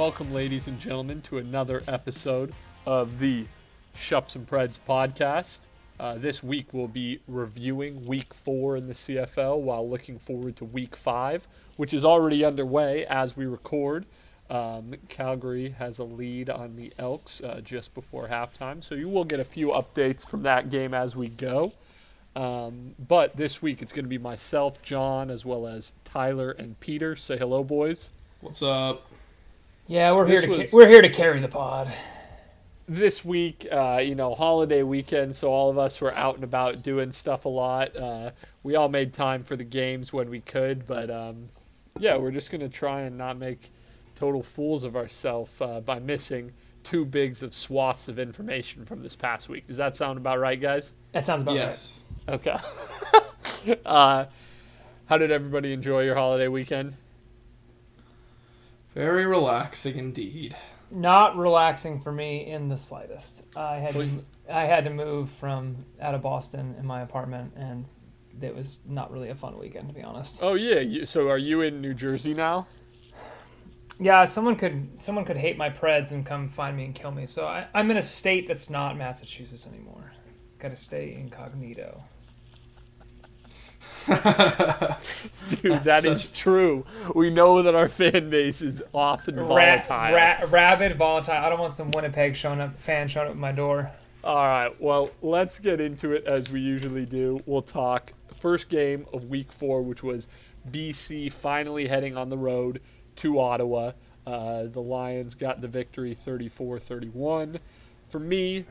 Welcome, ladies and gentlemen, to another episode of the Shups and Preds podcast. Uh, this week we'll be reviewing week four in the CFL while looking forward to week five, which is already underway as we record. Um, Calgary has a lead on the Elks uh, just before halftime, so you will get a few updates from that game as we go. Um, but this week it's going to be myself, John, as well as Tyler and Peter. Say hello, boys. What's up? Yeah, we're This here to was- we're here to carry the pod. this week, uh, you know, holiday weekend, so all of us were out and about doing stuff a lot. Uh, we all made time for the games when we could, but um, yeah, we're just going to try and not make total fools of ourselves uh, by missing two bigs of swaths of information from this past week. Does that sound about right, guys? That sounds about yes. Okay. uh, how did everybody enjoy your holiday weekend? Very relaxing indeed. Not relaxing for me in the slightest. I had to, I had to move from out of Boston in my apartment, and it was not really a fun weekend to be honest. Oh yeah, so are you in New Jersey now? Yeah, someone could someone could hate my Preds and come find me and kill me. So I, I'm in a state that's not Massachusetts anymore. Got to stay incognito. Dude, that is true. We know that our fan base is often Ra- volatile. ra- rabid, volatile. I don't want some Winnipeg showing up, fan showing up at my door. All right, well, let's get into it as we usually do. We'll talk first game of week four, which was BC finally heading on the road to Ottawa. Uh, the Lions got the victory 34 31. For me,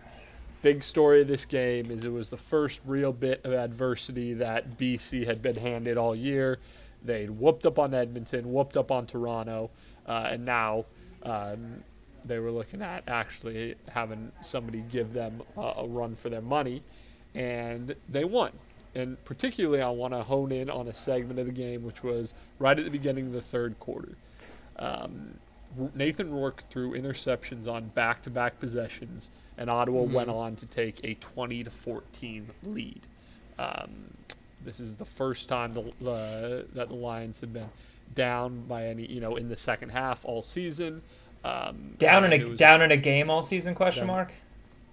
big story of this game is it was the first real bit of adversity that BC had been handed all year. They'd whooped up on Edmonton, whooped up on Toronto, uh, and now um, they were looking at actually having somebody give them a, a run for their money, and they won. And particularly, I want to hone in on a segment of the game which was right at the beginning of the third quarter. Um, Nathan Rourke threw interceptions on back-to-back possessions, and Ottawa went on to take a 20 to 14 lead. Um, this is the first time the, the, that the Lions have been down by any, you know, in the second half all season. Um, Down in a down in a game all season? Question Down. mark.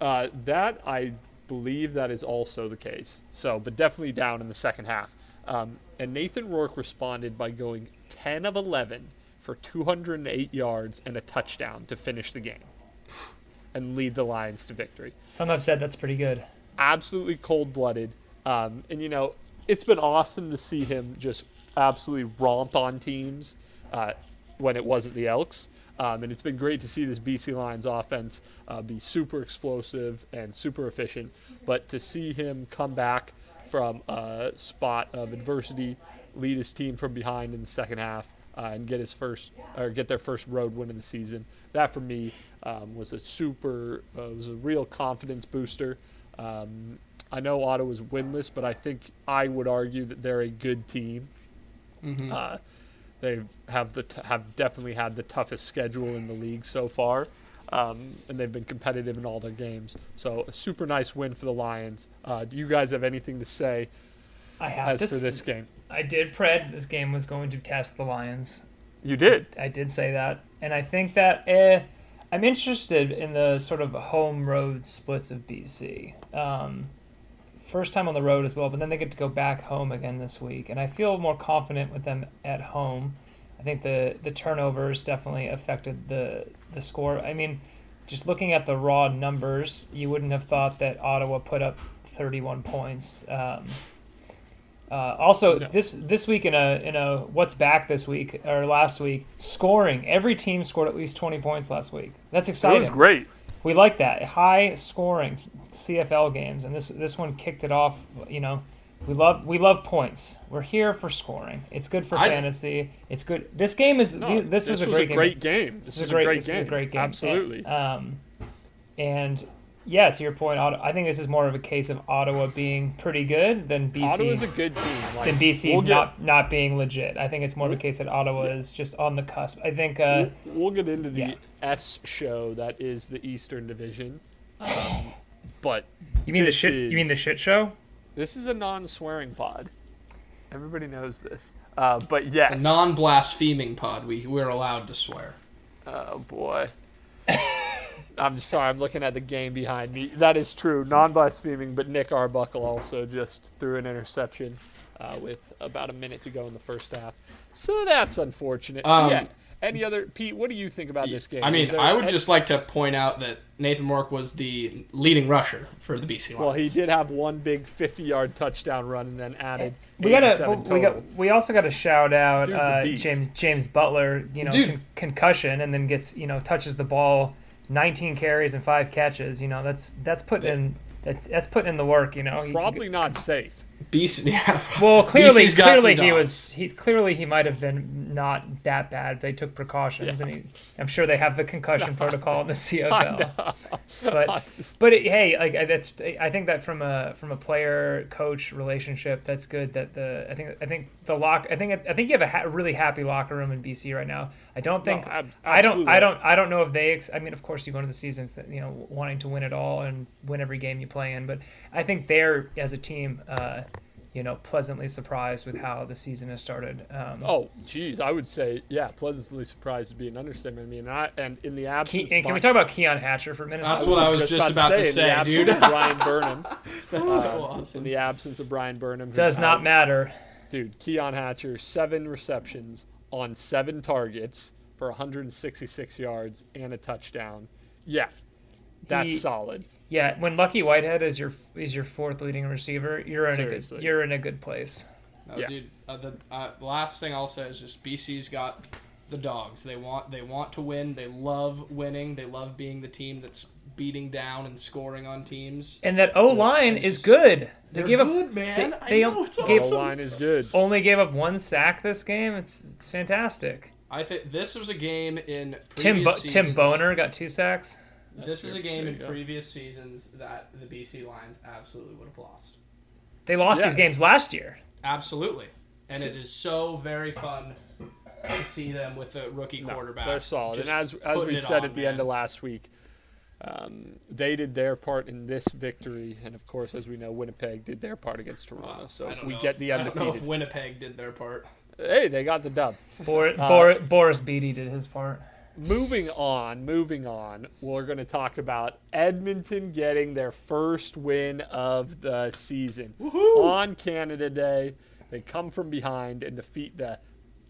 uh, that I believe that is also the case. So, but definitely down in the second half. Um, and Nathan Rourke responded by going 10 of 11 for 208 yards and a touchdown to finish the game and lead the Lions to victory. Some have said that's pretty good. Absolutely cold blooded. Um, and, you know, it's been awesome to see him just absolutely romp on teams uh, when it wasn't the Elks. Um, and it's been great to see this BC Lions offense uh, be super explosive and super efficient. But to see him come back from a spot of adversity, lead his team from behind in the second half, uh, and get his first or get their first road win of the season, that for me um, was a super uh, was a real confidence booster. Um, I know Ottawa's winless, but I think I would argue that they're a good team. Uh, they have the t- have definitely had the toughest schedule in the league so far, um, and they've been competitive in all their games. So a super nice win for the Lions. Uh, do you guys have anything to say I have as to. for s- this game? I did pred this game was going to test the Lions. You did. I did say that, and I think that eh, I'm interested in the sort of home road splits of BC. Um, first time on the road as well, but then they get to go back home again this week, and I feel more confident with them at home. I think the the turnovers definitely affected the the score. I mean, just looking at the raw numbers, you wouldn't have thought that Ottawa put up 31 points. Um, uh, also, No. this this week in a in a what's back this week or last week, scoring. Every team scored at least 20 points last week. That's It exciting. was great. We like that high scoring CFL games, and this this one kicked it off. You know, we love we love points. We're here for scoring. It's good for I- fantasy. It's good. This game is No, this, was a was great a game. great game. This, This, is a great, this game. is a great game. Absolutely. And, um, and yeah, to your point, Ottawa, I think this is more of a case of Ottawa being pretty good than BC Ottawa's a good team. Like, than BC we'll get- not not being legit. I think it's more of a case that Ottawa is just on the cusp. I think. Uh, We'll, we'll get into the yeah. S show that is the Eastern Division. Um, but you mean the this shit? You mean the shit show? this is a non-swearing pod. Everybody knows this. Uh, but yes, A non-blaspheming pod. We we're allowed to swear. Oh boy. I'm sorry. I'm looking at the game behind me. That is true. Non-blaspheming, but Nick Arbuckle also just threw an interception uh, with about a minute to go in the first half. So that's unfortunate. Um, yeah. Any other Pete? What do you think about this game? I mean, there I would any- just like to point out that Nathan Rourke was the leading rusher for the BC Lions. Well, he did have one big 50-yard touchdown run and then added We got 87 to we total. got we also got to shout out uh. James James Butler. You know, con- concussion and then gets you know touches the ball, 19 carries and five catches. You know, that's that's putting in that, that's putting in the work. You know, He- Probably not safe. BC, yeah. Well, clearly, BC's got clearly he dogs. was. He clearly he might have been not that bad. They took precautions, and he, I'm sure they have the concussion protocol in the CFL. But but it, hey, like I- that's I think that from a from a player coach relationship, that's good. That the I think I think the lock I think I think you have a ha- really happy locker room in BC right now. I don't think No, ab- I don't. I don't I don't know if they. Ex- I mean, of course, you go into the seasons that you know wanting to win it all and win every game you play in, but I think they're as a team. Uh, you know, pleasantly surprised with how the season has started. Um, Oh, geez, I would say, yeah, pleasantly surprised would be an understatement. I mean, I, and in the Ke- absence, and can we talk about Keon Hatcher for a minute? That's what I was just about to say, in the say, absence dude. of Brian Burnham, That's uh, so awesome. in the absence of Bryan Burnham, Does not out- matter. Dude, Keon Hatcher, seven receptions on seven targets for 166 yards and a touchdown. Yeah, that's He- solid. Yeah, when Lucky Whitehead is your is your fourth leading receiver, you're in a good you're in a good place. No, Yeah. dude. Uh, the, uh, the last thing I'll say is just BC's got the dogs. They want they want to win. They love winning. They love being the team that's beating down and scoring on teams. And that O line is good. They They're gave up man. they- I know it's gave- The awesome. line is good. only gave up one sack this game. It's it's fantastic. I think this was a game in Tim previous Bo- Tim Boner got two sacks. This was a game in go. previous seasons that the BC Lions absolutely would have lost. They lost Yeah. these games last year. Absolutely. And it is so very fun to see them with a rookie No, quarterback. They're solid. just And as as we said on, at the man. end of last week, um, they did their part in this victory, and of course, as we know, Winnipeg did their part against Toronto. So we know get if- the I don't know undefeated. if Winnipeg did their part. Hey, they got the dub. Bor- Uh, Bor- Boris Bede did his part. Moving on, moving on, we're going to talk about Edmonton getting their first win of the season on Canada Day. They come from behind and defeat the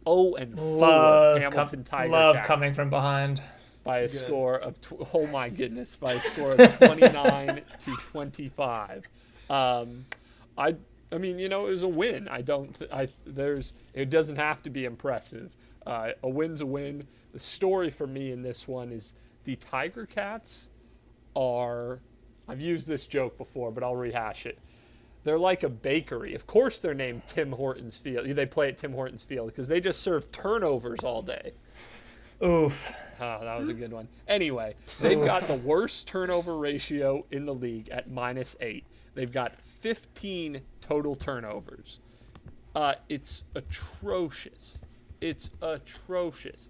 0 and 4 Love, Hamilton com- Tiger love Cats coming from behind. By a good. score of tw- oh my goodness by a score of 29 to 25. Um, I I mean you know it was a win. I don't I there's it doesn't have to be impressive. Uh, a win's a win. The story for me in this one is the Tiger Cats are I've used this joke before, but I'll rehash it. They're like a bakery. Of course, they're named Tim Hortons Field. They play at Tim Hortons Field because they just serve turnovers all day. Oof. Oh, that was a good one. Anyway, they've got the worst turnover ratio in the league at minus eight. They've got 15 total turnovers. Uh, it's atrocious. It's atrocious.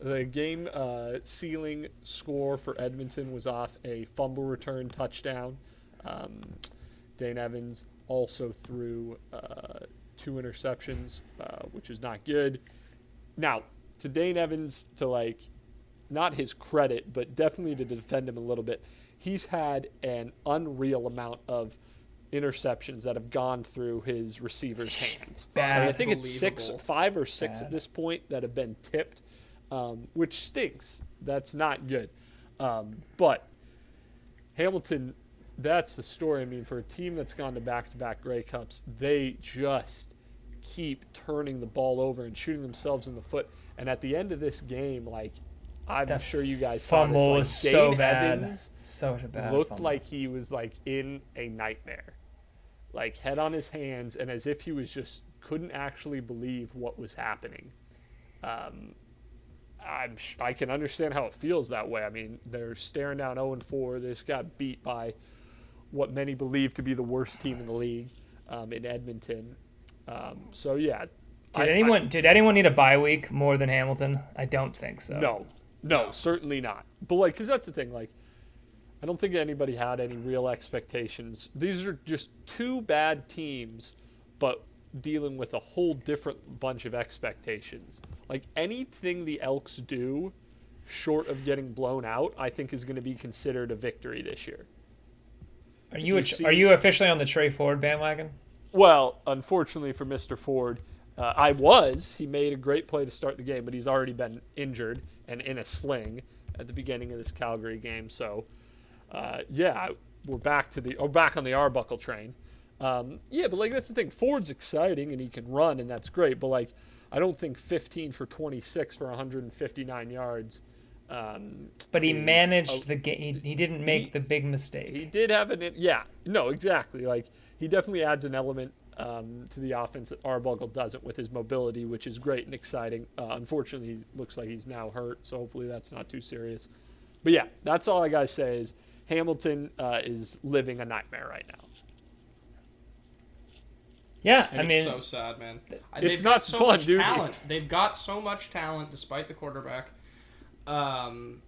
The game uh, ceiling score for Edmonton was off a fumble return touchdown. Um, Dane Evans also threw uh, two interceptions, uh, which is not good. Now, to Dane Evans, to like, not his credit, but definitely to defend him a little bit, he's had an unreal amount of interceptions that have gone through his receivers' hands. Bad. I think it's six, five or six Bad. at this point that have been tipped, um, which stinks. That's not good. Um, but Hamilton, that's the story. I mean, for a team that's gone to back-to-back Grey Cups, they just keep turning the ball over and shooting themselves in the foot. And at the end of this game, like I'm That sure you guys saw this, like so Dane bad. Evans a bad. looked fumble. like he was like in a nightmare, like head on his hands, and as if he was just couldn't actually believe what was happening. Um, I'm I can understand how it feels that way. I mean, they're staring down 0 and 4. They just got beat by what many believe to be the worst team in the league um, in Edmonton. Um, so yeah. Did I- I- anyone did anyone need a bye week more than Hamilton? I don't think so. No, no, certainly not. But like, because that's the thing. Like, I don't think anybody had any real expectations. These are just two bad teams, but dealing with a whole different bunch of expectations. Like anything the Elks do short of getting blown out, I think is going to be considered a victory this year. Are you a, are you officially on the Tre Ford bandwagon? Well, unfortunately for Mr. Ford, uh, I was. He made a great play to start the game, but he's already been injured and in a sling at the beginning of this Calgary game. So, uh, yeah, we're back to the or back on the Arbuckle train. Um, yeah, but like that's the thing. Ford's exciting and he can run and that's great. But like, I don't think 15 for 26 for 159 yards. Um, But he managed a- the game. He, he didn't make He- the big mistake. he did have an yeah no exactly like he definitely adds an element um, to the offense that Arbuckle doesn't with his mobility, which is great and exciting. Uh, unfortunately, he looks like he's now hurt, so hopefully that's not too serious. But yeah, that's all I gotta say is Hamilton uh, is living a nightmare right now. yeah, And I mean, it's so sad, man. It's They've not got so fun, much dude. talent. They've got so much talent despite the quarterback. Um,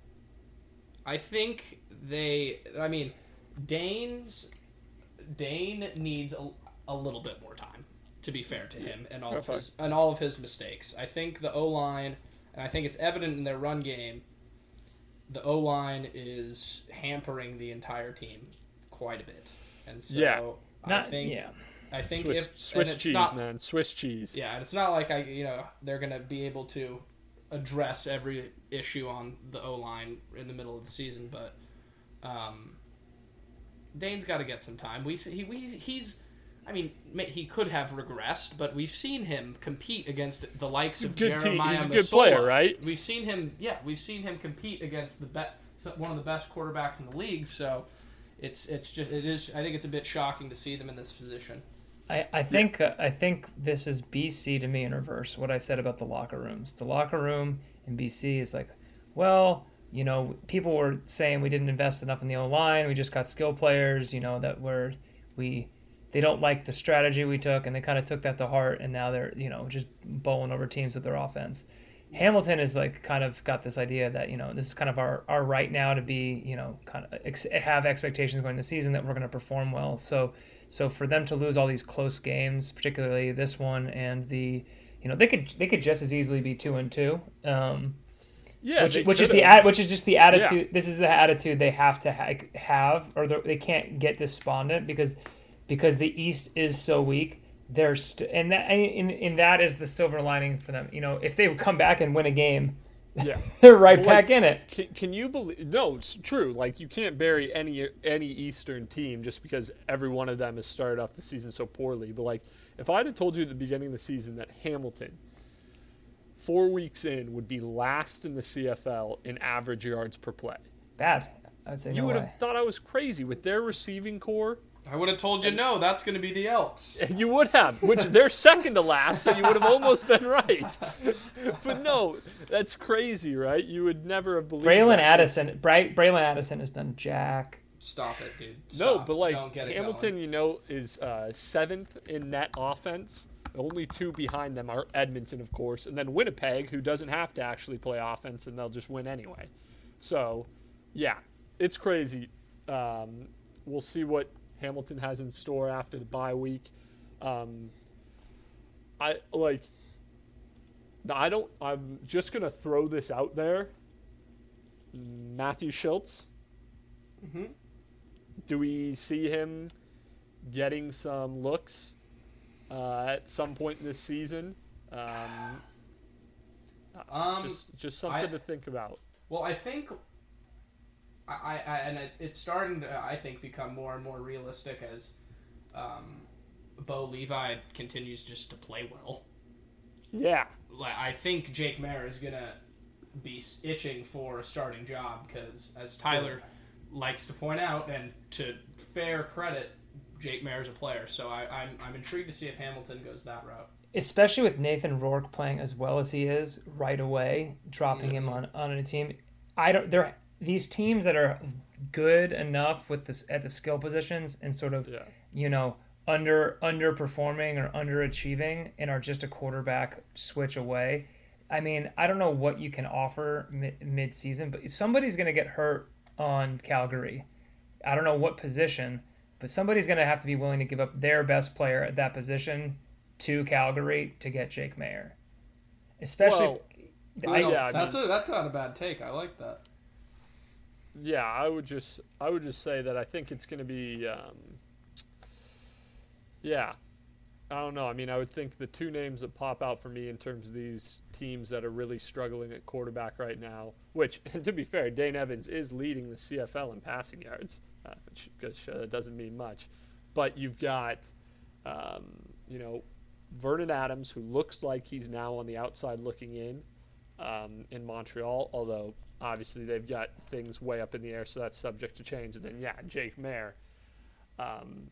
I think they. I mean, Dane's Dane needs a, a little bit more time. To be fair to him and all Fair of his and all of his mistakes, I think the O line, and I think it's evident in their run game. The O line is hampering the entire team quite a bit, and so Yeah. I not think yeah. I think Swiss, if and Swiss it's cheese, not, man, Swiss cheese. yeah, and it's not like I, you know, they're gonna be able to address every issue on the O line in the middle of the season, but um, Dane's got to get some time. We he, we he's, I mean, he could have regressed, but we've seen him compete against the likes of Good team- Jeremiah he's a good Masoli. player, right? We've seen him, yeah, we've seen him compete against the bet one of the best quarterbacks in the league. So. It's it's just it is I think it's a bit shocking to see them in this position. I, I think uh, I think this is BC to me in reverse. What I said about the locker rooms. The locker room in BC is like, well, you know, people were saying we didn't invest enough in the O line. We just got skill players. You know that were we they don't like the strategy we took, and they kind of took that to heart, and now they're you know just bowling over teams with their offense. Hamilton is like kind of got this idea that you know this is kind of our, our right now to be you know kind of ex- have expectations going into the season that we're going to perform well. So so for them to lose all these close games, particularly this one and the you know they could they could just as easily be two and two. Um, Yeah, which, which is the at, which is just the attitude. This is the attitude they have to ha- have, or they can't get despondent because because the East is so weak. They're st- and that and, and that is the silver lining for them. You know, if they would come back and win a game, yeah. they're right Well, back like, in it. Can, can you believe? No, it's true. Like you can't bury any any Eastern team just because every one of them has started off the season so poorly. But like, if I'd have told you at the beginning of the season that Hamilton, four weeks in, would be last in the CFL in average yards per play, Bad. I would say you no would way. have thought I was crazy with their receiving core. I would have told you no. That's going to be the Elks. You would have, which they're second to last, so you would have almost been right. but no, that's crazy, right? You would never have believed. Bralon that. Addison, Bra- Bralon Addison has done jack. Stop it, dude. No, but like get Hamilton, going. you know, is uh, seventh in net offense. Only two behind them are Edmonton, of course, and then Winnipeg, who doesn't have to actually play offense, and they'll just win anyway. So, yeah, it's crazy. Um, we'll see what Hamilton has in store after the bye week. Um, I like. I don't. I'm just gonna throw this out there. Matthew Shiltz Mhm. do we see him getting some looks uh, at some point in this season? Um, Um, just just something I- to think about. Well, I think, I, I, and it's, it's starting to, I think, become more and more realistic as um, Bo Levi continues just to play well. Yeah, Like, I think Jake Maier is gonna be itching for a starting job because, as Tyler likes to point out, and to fair credit, Jake Maier's a player. So I, I'm, I'm intrigued to see if Hamilton goes that route. especially with Nathan Rourke playing as well as he is right away, dropping him on, on a team. I don't. There these teams that are good enough with this at the skill positions and sort of yeah. you know under underperforming or underachieving and are just a quarterback switch away. I mean, I don't know what you can offer mid, mid-season, but somebody's going to get hurt on Calgary. I don't know what position, but somebody's going to have to be willing to give up their best player at that position to Calgary to get Jake Maier. Especially Well, I don't- yeah, I that's a that's not a bad take. I like that. Yeah, I would just I would just say that I think it's going to be um, yeah. I don't know. I mean, I would think the two names that pop out for me in terms of these teams that are really struggling at quarterback right now, which, and to be fair, Dane Evans is leading the CFL in passing yards, uh, which, uh, doesn't mean much. But you've got, um, you know, Vernon Adams, who looks like he's now on the outside looking in um, in Montreal, although obviously they've got things way up in the air, so that's subject to change. And then, yeah, Jake Maier. Um,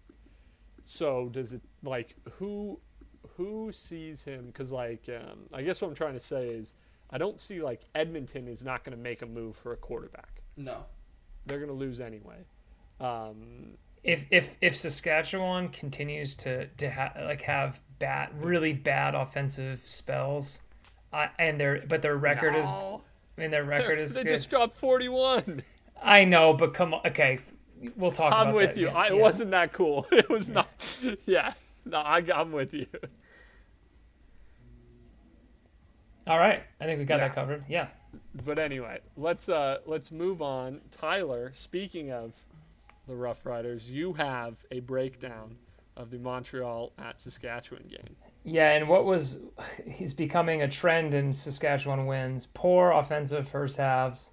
so does it like who who sees him? Because like um, I guess what I'm trying to say is I don't see like Edmonton is not going to make a move for a quarterback. No. They're going to lose anyway. Um, if if if Saskatchewan continues to to ha- like have bad, really bad offensive spells, I, and their but their record is, no. I mean their record is they good. just dropped 41. I know, but come on, okay, we'll talk. I'm about with that you. again. I, it Yeah. wasn't that cool. It was not. Yeah. No, I, I'm with you. All right, I think we got Yeah. that covered. Yeah. But anyway, let's uh let's move on. Tyler, speaking of the Rough Riders, you have a breakdown of the Montreal at Saskatchewan game. Yeah, and what was he's becoming a trend in Saskatchewan wins. Poor offensive first halves.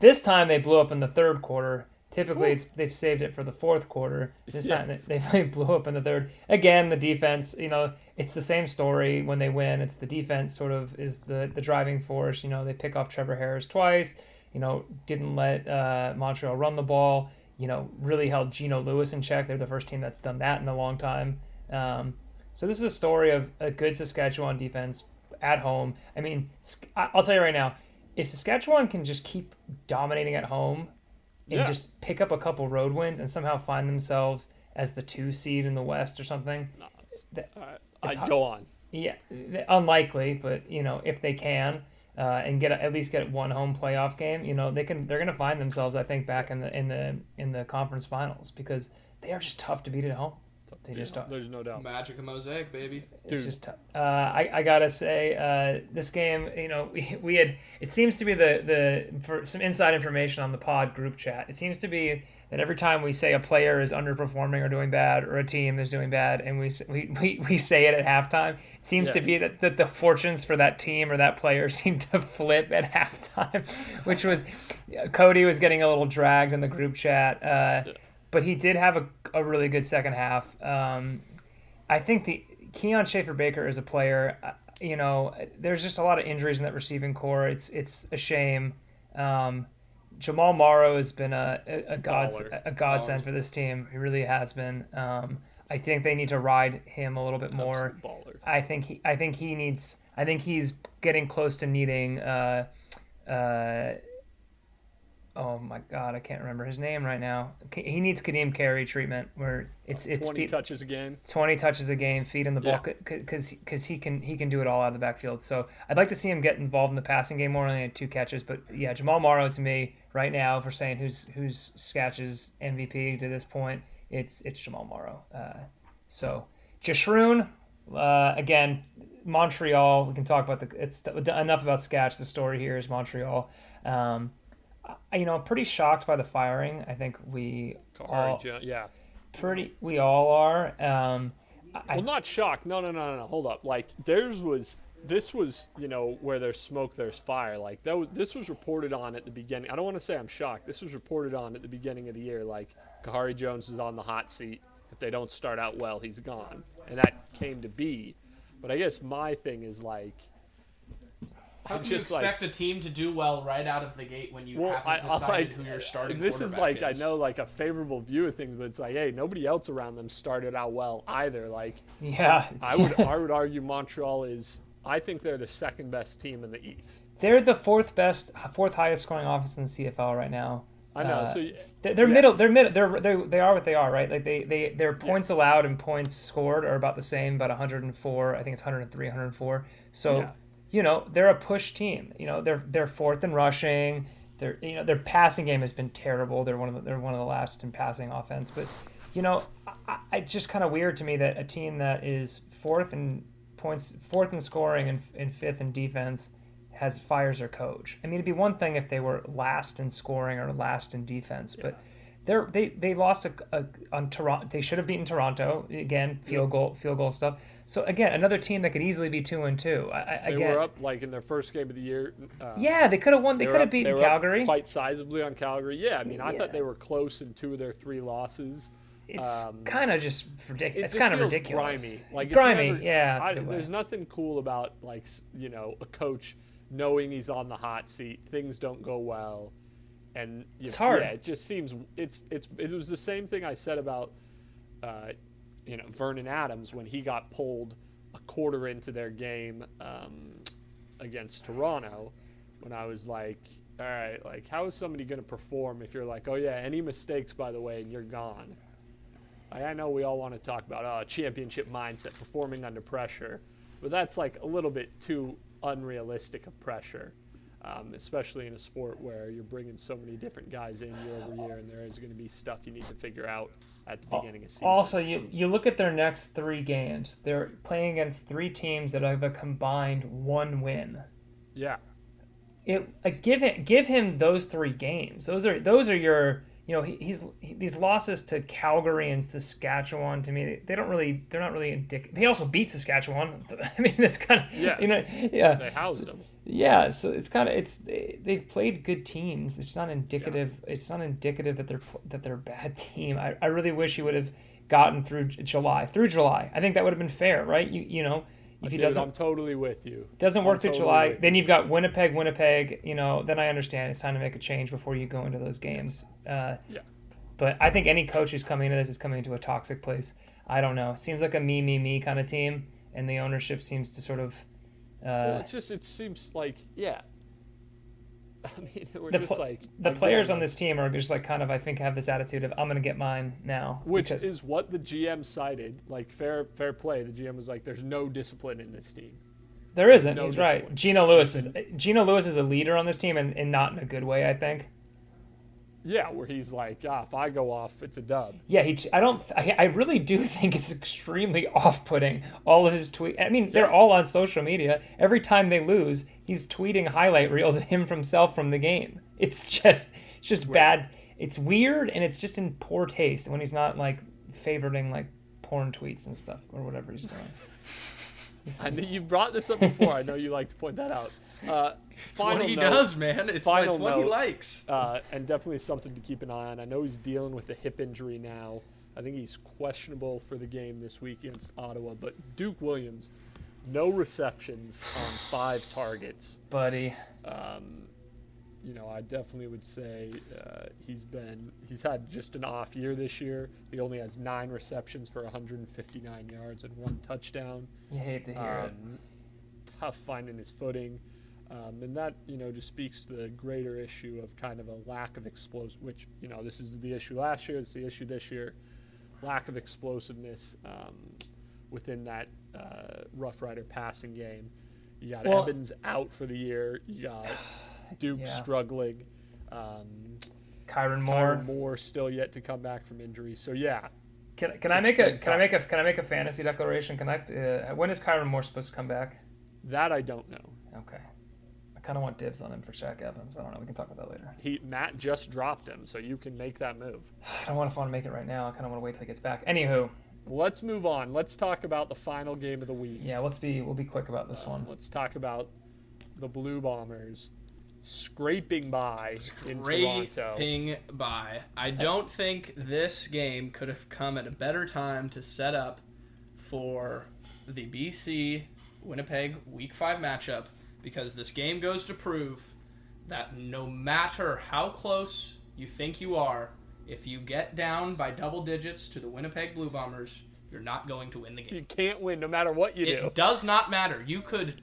This time they blew up in the third quarter. Typically, it's, they've saved it for the fourth quarter. This Yeah. time they, they blew up in the third. Again, the defense. You know, it's the same story when they win. It's the defense sort of is the the driving force. You know, they pick off Trevor Harris twice. You know, didn't let uh, Montreal run the ball. You know, really held Geno Lewis in check. They're the first team that's done that in a long time. Um, so this is a story of a good Saskatchewan defense at home. I mean, I'll tell you right now, if Saskatchewan can just keep dominating at home and Yeah. just pick up a couple road wins and somehow find themselves as the two seed in the West or something, No, That- all right, it's I hot. go on. yeah, unlikely, but you know if they can uh, and get at least get one home playoff game, you know they can. They're gonna find themselves, I think, back in the in the in the conference finals because they are just tough to beat at home. They just are. There's no doubt. Magic and Mosaic, baby. It's Dude. just tough. Uh, I, I gotta say, uh, this game, you know, we, we had. It seems to be the the for some inside information on the pod group chat. It seems to be that every time we say a player is underperforming or doing bad, or a team is doing bad, and we we, we, we say it at halftime, it seems to be that, that the fortunes for that team or that player seem to flip at halftime, which was Cody was getting a little dragged in the group chat. Uh, but he did have a, a really good second half. Um, I think the Kian Schaffer-Baker is a player. uh, You know, there's just a lot of injuries in that receiving core. It's it's a shame. Um, Jamal Morrow has been a a, a god a godsend for this team. He really has been. Um, I think they need to ride him a little bit more. I think he I think he needs. I think he's getting close to needing. Uh, uh, oh my God, I can't remember his name right now. He needs Kadeem Carey treatment, where it's it's 20 feet- touches a game. 20 touches a game, feed in the Yeah. ball, because because he can he can do it all out of the backfield. So I'd like to see him get involved in the passing game more. Only had two catches, but yeah, Jamal Morrow to me right now for saying who's who's Sketch's MVP to this point, it's it's Jamal Morrow. Uh, so Jashroon, uh, again, Montreal. We can talk about the it's enough about Sketch. The story here is Montreal. Um, you know, I'm pretty shocked by the firing. I think we Khari all yeah. pretty we all are. Um, I, Well, not shocked. No, no, no, no, no. Hold up. Like theirs was. This was, you know, where there's smoke, there's fire. Like that was. This was reported on at the beginning. I don't want to say I'm shocked. This was reported on at the beginning of the year. Like Khari Jones is on the hot seat. If they don't start out well, he's gone, and that came to be. But I guess my thing is like. How it's can you just like- expect a team to do well right out of the gate when you Well, haven't I, I decided like who your starting and this is like is? I know like a favorable view of things, but it's like, hey, nobody else around them started out well either. Like yeah, I would I would argue Montreal is I think they're the second best team in the East. they're the fourth best, fourth highest scoring offense in the CFL right now. I know. Uh, so They're, they're Yeah. middle. They're middle. They're, they're they are what they are, right? Like they they their points allowed and points scored are about the same, about 104. I think it's 103, 104. So Yeah. You know they're a push team. You know they're they're fourth in rushing. Their you know their passing game has been terrible. They're one of the, they're one of the last in passing offense. But you know, I, I, it's just kind of weird to me that a team that is fourth in points, fourth in scoring, and, and fifth in defense has fires their coach. I mean, it'd be one thing if they were last in scoring or last in defense, but they're they they lost a, a on Toronto. They should have beaten Toronto again. Field goal field goal stuff. So again, another team that could easily be two and two. I, I They again, were up like in their first game of the year. Uh, yeah, they could have won. They, were could have they beaten Calgary. quite sizably on Calgary. Yeah, I mean, I Yeah. thought they were close in two of their three losses. It's um, kind of just It ridiculous. It's kind of ridiculous. grimy. Like it's grimy, never- yeah. I- there's nothing cool about like you know a coach knowing he's on the hot seat. Things don't go well, and It's hard. Yeah, it just seems it's it's it was the same thing I said about uh, you know Vernon Adams when he got pulled a quarter into their game um, against Toronto. When I was like, all right, like how is somebody going to perform if you're like, oh yeah, any mistakes by the way, and you're gone. I I know we all want to talk about uh, championship mindset, performing under pressure, but that's like a little bit too unrealistic of pressure, um, especially in a sport where you're bringing so many different guys in year over year, and there is going to be stuff you need to figure out at the beginning of season. Also, you, you look at their next three games. They're playing against three teams that have a combined one win. yeah, It like give it give him those three games. Those are those are your you know he, he's he, these losses to Calgary and Saskatchewan to me they, they don't really they're not really indicative. They also beat Saskatchewan. I mean it's kind of Yeah. you know yeah they housed them. yeah, so it's kind of it's they, they've played good teams. It's not indicative. It's not indicative that they're that they're a bad team. I, I really wish he would have gotten through July. Through July, I think that would have been fair, right? You you know, if he Dude, doesn't I'm totally with you. doesn't I'm work through totally July, then you've got Winnipeg, Winnipeg. You know, then I understand it's time to make a change before you go into those games. Uh, Yeah. But I think any coach who's coming into this is coming into a toxic place. I don't know. It seems like a me me me kind of team, and the ownership seems to sort of. Well, Uh, it's just it seems like yeah. I mean, we're the, just pl- like the again, players on this team are just like kind of I think have this attitude of I'm gonna get mine now, which because- is what the GM cited. Like fair fair play, the GM was like, "There's no discipline in this team." there isn't. no he's right. discipline. Geno Lewis is Geno Lewis is a leader on this team, and, and not in a good way. I think. Yeah, where he's like, "Ah, if I go off, it's a dub." Yeah, he. I don't. I, I really do think it's extremely off-putting. All of his tweet. I mean, they're all on social media. Every time they lose, he's tweeting highlight reels of him from himself from the game. It's just, it's just bad. It's weird and it's just in poor taste when he's not like favoriting like porn tweets and stuff or whatever he's doing. I know you brought this up before. I know you like to point that out. Uh, It's what he does, man. It's, final it's what he likes. uh, and definitely something to keep an eye on. I know he's dealing with a hip injury now. I think he's questionable for the game this week against Ottawa. But Duke Williams, no receptions on five targets. Buddy, Um, you know, I definitely would say uh, he's been he's had just an off year this year. He only has nine receptions for 159 yards and one touchdown. you hate to hear it. Um, tough finding his footing. Um, and that, you know, just speaks to the greater issue of kind of a lack of explosive, which, you know, this is the issue last year, it's the issue this year. Lack of explosiveness um, within that uh, Rough Rider passing game. You got Well- Evans out for the year. You got Duke Yeah. struggling. Um, Kyran Moore. Tyron Moore still yet to come back from injury. So, yeah, Can, can I make a can I make a can I make a fantasy declaration? Can I? Uh, when is Kyran Moore supposed to come back? that I don't know. Okay. I kind of want dibs on him for Shaq Evans. I don't know. We can talk about that later. He Matt just dropped him, so you can make that move. I don't want to want to make it right now. I kind of want to wait till he gets back. Anywho, Let's move on. Let's talk about the final game of the week. yeah, let's be we'll be quick about this uh, one. Let's talk about the Blue Bombers scraping by in Toronto. Raping by. I don't think this game could have come at a better time to set up for the BC Winnipeg Week 5 matchup because this game goes to prove that no matter how close you think you are, if you get down by double digits to the Winnipeg Blue Bombers, you're not going to win the game. You can't win no matter what you do. It does not matter. You could.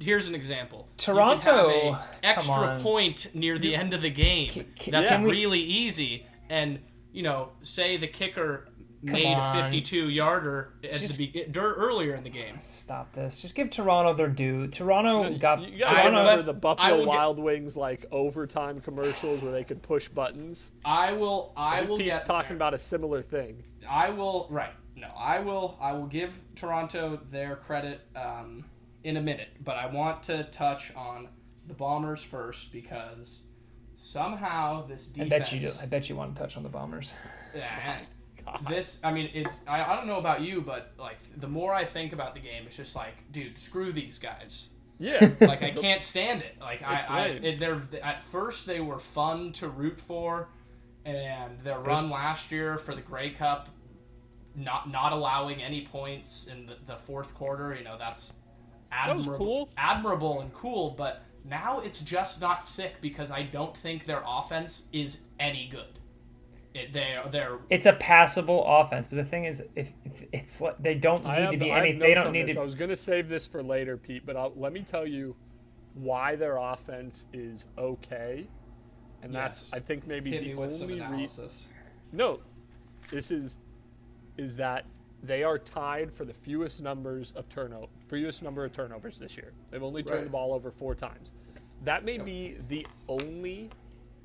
Here's an example. Toronto- You could have a extra point near the end of the game. Can- can- That's can we- really easy. And you know, say the kicker made on. a 52 yarder at Just- the be- earlier in the game. Stop this. Just give Toronto their due. Toronto got you guys I- Toronto. remember the Buffalo will get- Wild Wings like overtime commercials where they could push buttons? I will. I, think will Pete's get talking there. about a similar thing. I will. Right. No, I will. I will give Toronto their credit um, in a minute, but I want to touch on the Bombers first because somehow this defense. I bet you do. I bet you want to touch on the Bombers. Yeah, God. this I mean it. I, I don't know about you, but like the more I think about the game, it's just like, dude, screw these guys. Yeah. Like I can't stand it. Like I, It's I lame. it, they're at first they were fun to root for, and their run last year for the Grey Cup, not not allowing any points in the, the fourth quarter. You know that's was admirable, cool. admirable and cool. But now it's just not sick because I don't think their offense is any good. It, they they're It's a passable offense, but the thing is, if, if it's like they don't need have, to be I any, they don't on need this. to. I was going to save this for later, Pete, but I'll, let me tell you why their offense is okay. And that's, I think, maybe hit the me with only reason. No, this is is that they are tied for the fewest numbers of turnover, fewest number of turnovers this year. They've only turned Right. the ball over four times. That may be the only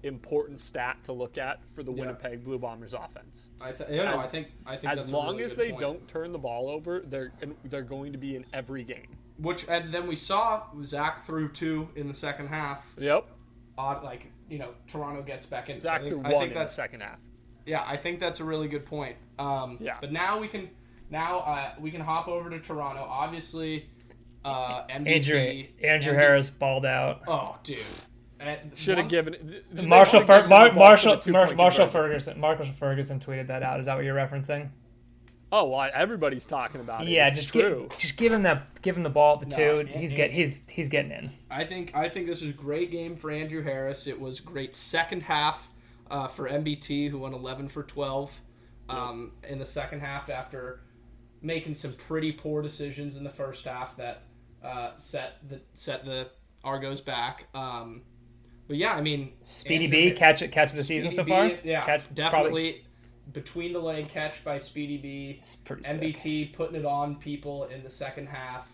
important stat to look at for the Yeah. Winnipeg Blue Bombers offense. I, th- you know, As- I think I think As that's a long really as they point. don't turn the ball over, they're and they're going to be in every game. Which and then we saw Zach threw two in the second half. Yep. Odd, like you know, Toronto gets back in. So Zach I threw think, I one think in the that's second half. yeah. I think that's a really good point. Um, Yeah. But now we can now uh, we can hop over to Toronto. Obviously, uh, MBT, Andrew Andrew MB Harris balled out. Oh, dude. And Should have given it. Marshall should've Fer- Mar- the ball for Marshall Mar- Marshall. Ferguson Marshall Ferguson tweeted that out. Is that what you're referencing? Oh, well, everybody's talking about it. Yeah, It's just true. Give, just give him that give him the ball at the No, two. and- He's and- get he's he's getting in. I think I think this was a great game for Andrew Harris. It was great second half uh, for MBT, who won 11 for 12 um, in the second half after making some pretty poor decisions in the first half that uh, set the set the Argos back. Um, but yeah, I mean, Speedy Andrew- B catch it catch of the season so Speedy far. Yeah, catch, definitely Probably, between the leg catch by Speedy B. pretty sick. Putting it on people in the second half.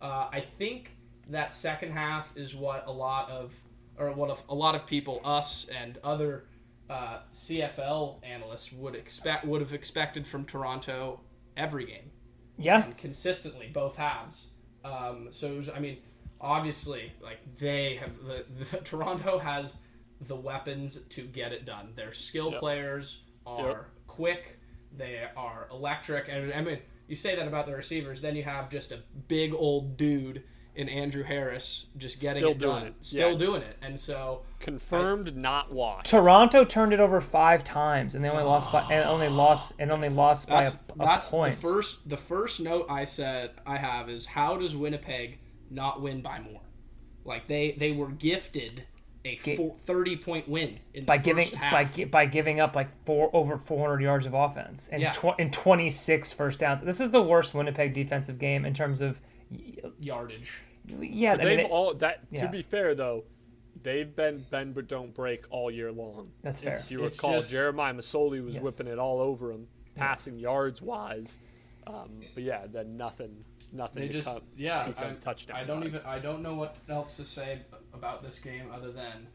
Uh, I think that second half is what a lot of, or what a, a lot of people, us and other uh, CFL analysts would expect would have expected from Toronto every game Yeah, and consistently both halves. Um, so it was, I mean, obviously, like they have the, the Toronto has the weapons to get it done. Their skill Yep. players are Yep. quick. They are electric, and I mean, you say that about the receivers, then you have just a big old dude in Andrew Harris just getting Still it doing done, it. still Yeah. doing it, and so Confirmed, not washed. Toronto turned it over five times and they only lost by and only lost and only lost by a, that's a that's point. the first the first note I said I have is how does Winnipeg not win by more? Like they they were gifted a Gi- four, 30 point win in by the giving first half. by by giving up like four over 400 yards of offense and Yeah. tw- and 26 first downs. This is the worst Winnipeg defensive game in terms of yardage. yeah. I They've it- all that. yeah. To be fair, though, they've been bend but don't break all year long. that's fair. If you It's recall, just- Jeremiah Masoli was Yes. whipping it all over him, passing yards wise. Um, but yeah, then nothing, nothing They to just come, yeah. speak I, touchdown. I don't wise. even I don't know what else to say about this game other than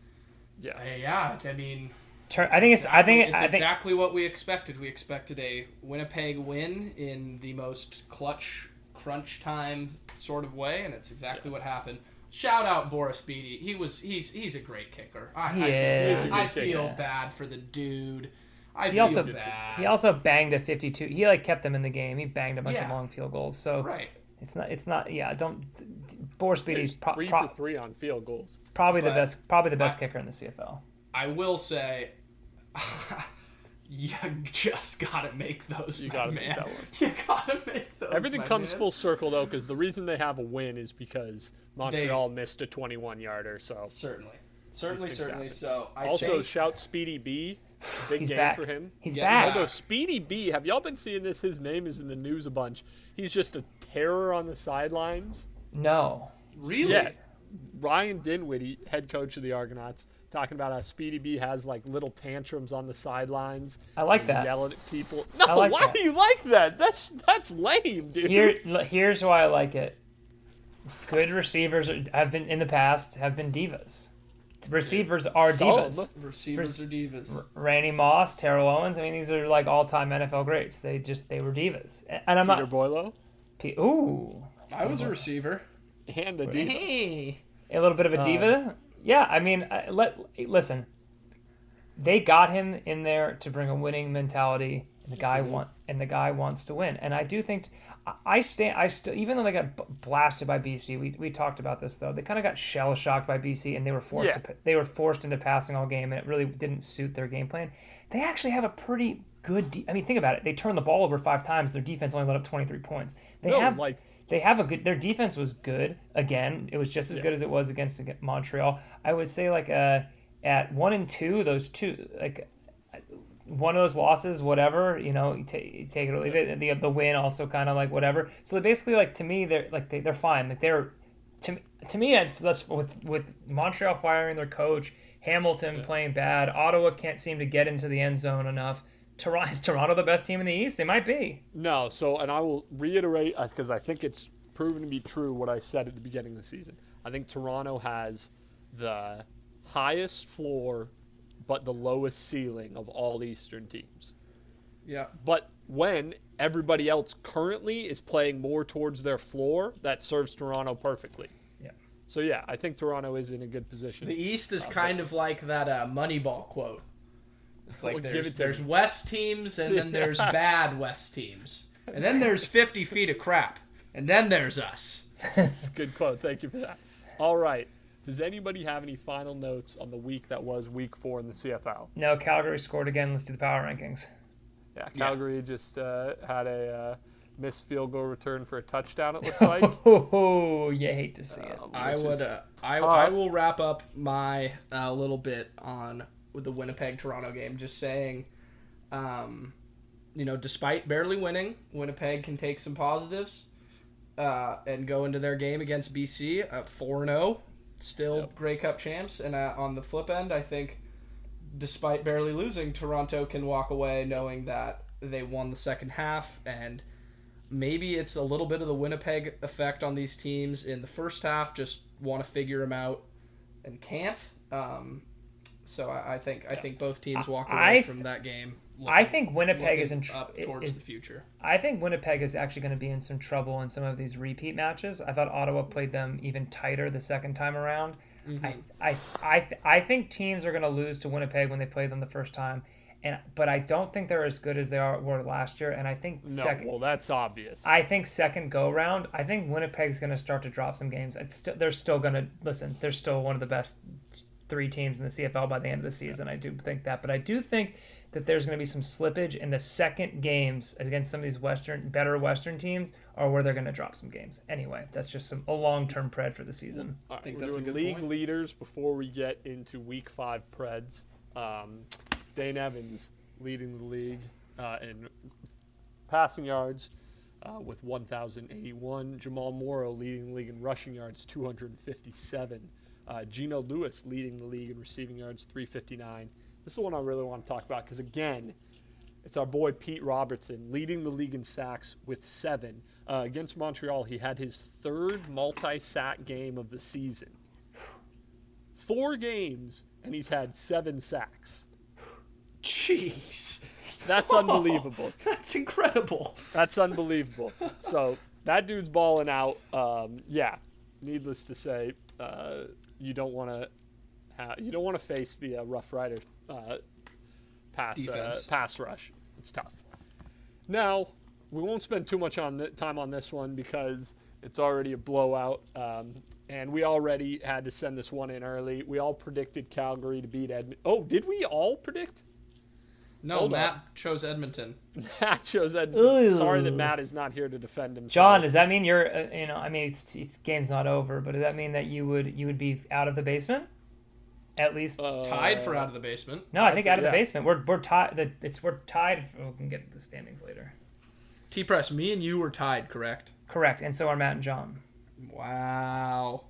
Yeah, uh, yeah. I mean. Tur- I think it's I think it's I think exactly what we expected. We expected a Winnipeg win in the most clutch, crunch time sort of way, and it's exactly what happened. Shout out Boris Bede. He was he's he's a great kicker. I, He I is. feel, He's a I good feel bad for the dude. I He feel also- bad. he also banged a 52. He like kept them in the game. He banged a bunch of long field goals. So right. it's not it's not yeah. Don't Boris Bede's He's pro- three pro- for three on field goals. probably the best probably the best I- kicker in the CFL. I will say, you just gotta make those. You my gotta make that one. You gotta make those. Everything my comes man. full circle though, because the reason they have a win is because Montreal missed a 21 yarder. So Certainly, certainly, certainly. happen. So I also think, shout Speedy B, big He's game back. for him. He's Yeah, back. Although Speedy B, have y'all been seeing this? His name is in the news a bunch. He's just a terror on the sidelines. No. really. Yeah. Ryan Dinwiddie, head coach of the Argonauts, talking about how Speedy B has like little tantrums on the sidelines. I like that. Yelling at people. No, like why that. do you like that? That's that's lame, dude. Here, here's why I like it. Good receivers have been in the past have been divas. Receivers are Some. divas. Receivers are divas. Randy Moss, Terrell Owens. I mean, these are like all-time NFL greats. They just they were divas. And I'm Peter not. Boylo P- Ooh, I was a receiver. and a diva. Hey. A little bit of a Um, diva. yeah, I mean, I- let listen. They got him in there to bring a winning mentality, and the guy want and the guy wants to win. And I do think I- I stand. I still, even though they got blasted by BC, we, we talked about this though. They kind of got shell shocked by BC, and they were forced Yeah. to they were forced into passing all game, and it really didn't suit their game plan. They actually have a pretty good. De- I mean, think about it. They turned the ball over five times. Their defense only let up twenty three points. They No, have like- they have a good. Their defense was good. Again, it was just as Yeah. good as it was against Montreal. I would say like uh, at one and two, those two like one of those losses, whatever you know, you ta- you take it or leave it. And the the win also kind of like whatever. So they basically like to me they're like they, they're fine. Like they're to me- to me it's that's with with Montreal firing their coach, Hamilton playing bad, Ottawa can't seem to get into the end zone enough. Toronto is Toronto the best team in the East? They might be. No, so and I will reiterate uh, because I think it's proven to be true what I said at the beginning of the season. I think Toronto has the highest floor but the lowest ceiling of all Eastern teams. Yeah. But when everybody else currently is playing more towards their floor, that serves Toronto perfectly. Yeah. So yeah, I think Toronto is in a good position. The East is kind of like that uh, Moneyball quote. It's like Well, there's, it there's me. West teams and then there's bad West teams. And then there's 50 feet of crap. And then there's us. It's a good quote. Thank you for that. All right. Does anybody have any final notes on the week that was week four in the CFL? No, Calgary scored again. Let's do the power rankings. Yeah, Calgary just uh, had a uh, missed field goal return for a touchdown. It looks like. Oh, you hate to see it. Um, I would. is Uh, I, tough. I will wrap up my uh, little bit on with the Winnipeg Toronto game, just saying, um, you know, despite barely winning, Winnipeg can take some positives uh, and go into their game against BC at four and zero, still Yep. Grey Cup champs. And uh, on the flip end, I think, despite barely losing, Toronto can walk away knowing that they won the second half and maybe it's a little bit of the Winnipeg effect on these teams in the first half, just want to figure them out and can't. Um, so I, I think I think both teams walk away I- from that game. I think Winnipeg is in tr- up towards is- the future. I think Winnipeg is actually going to be in some trouble in some of these repeat matches. I thought Ottawa played them even tighter the second time around. Mm-hmm. I, I, I, th- I think teams are going to lose to Winnipeg when they play them the first time, and but I don't think they're as good as they are were last year. And I think no, second, well, that's obvious. I think second go round, I think Winnipeg's going to start to drop some games. It's still, they're still going to listen. They're still one of the best three teams in the CFL by the end of the season. I do think that, but I do think that there's going to be some slippage in the second games against some of these Western, better Western teams, or where they're going to drop some games. Anyway, that's just some a long term pred for the season. All right, think we're that's a doing good league point. leaders before we get into week five Preds. Um, Dane Evans leading the league uh, in passing yards uh, with 1,081. Jamal Morrow leading the league in rushing yards, 257. Uh, Geno Lewis leading the league in receiving yards, 359. This is the one I really want to talk about because, again, it's our boy Pete Robertson leading the league in sacks with seven. Uh, against Montreal, he had his third multi sack game of the season. Four games, and he's had seven sacks. Jeez, That's unbelievable. that's incredible. That's unbelievable. So that dude's balling out. Um, yeah, needless to say, uh, you don't want to ha- you don't want to face the uh, Rough Rider uh, pass uh, pass rush. It's tough. Now we won't spend too much on th- time on this one because it's already a blowout, um, and we already had to send this one in early. We all predicted Calgary to beat Edmonton. Oh, did we all predict? No, Hold Matt up. chose Edmonton. Matt chose Edmonton. Sorry that Matt is not here to defend himself. John, does that mean you're, uh, you know, I mean, it's, it's game's not over, but does that mean that you would you would be out of the basement? At least. Uh, Tied for out of the basement. no, I think I out of think- the basement. We're we're tied. It's we're tied. We can get the standings later. T Press, me and you were tied, correct? Correct, and so are Matt and John. Wow.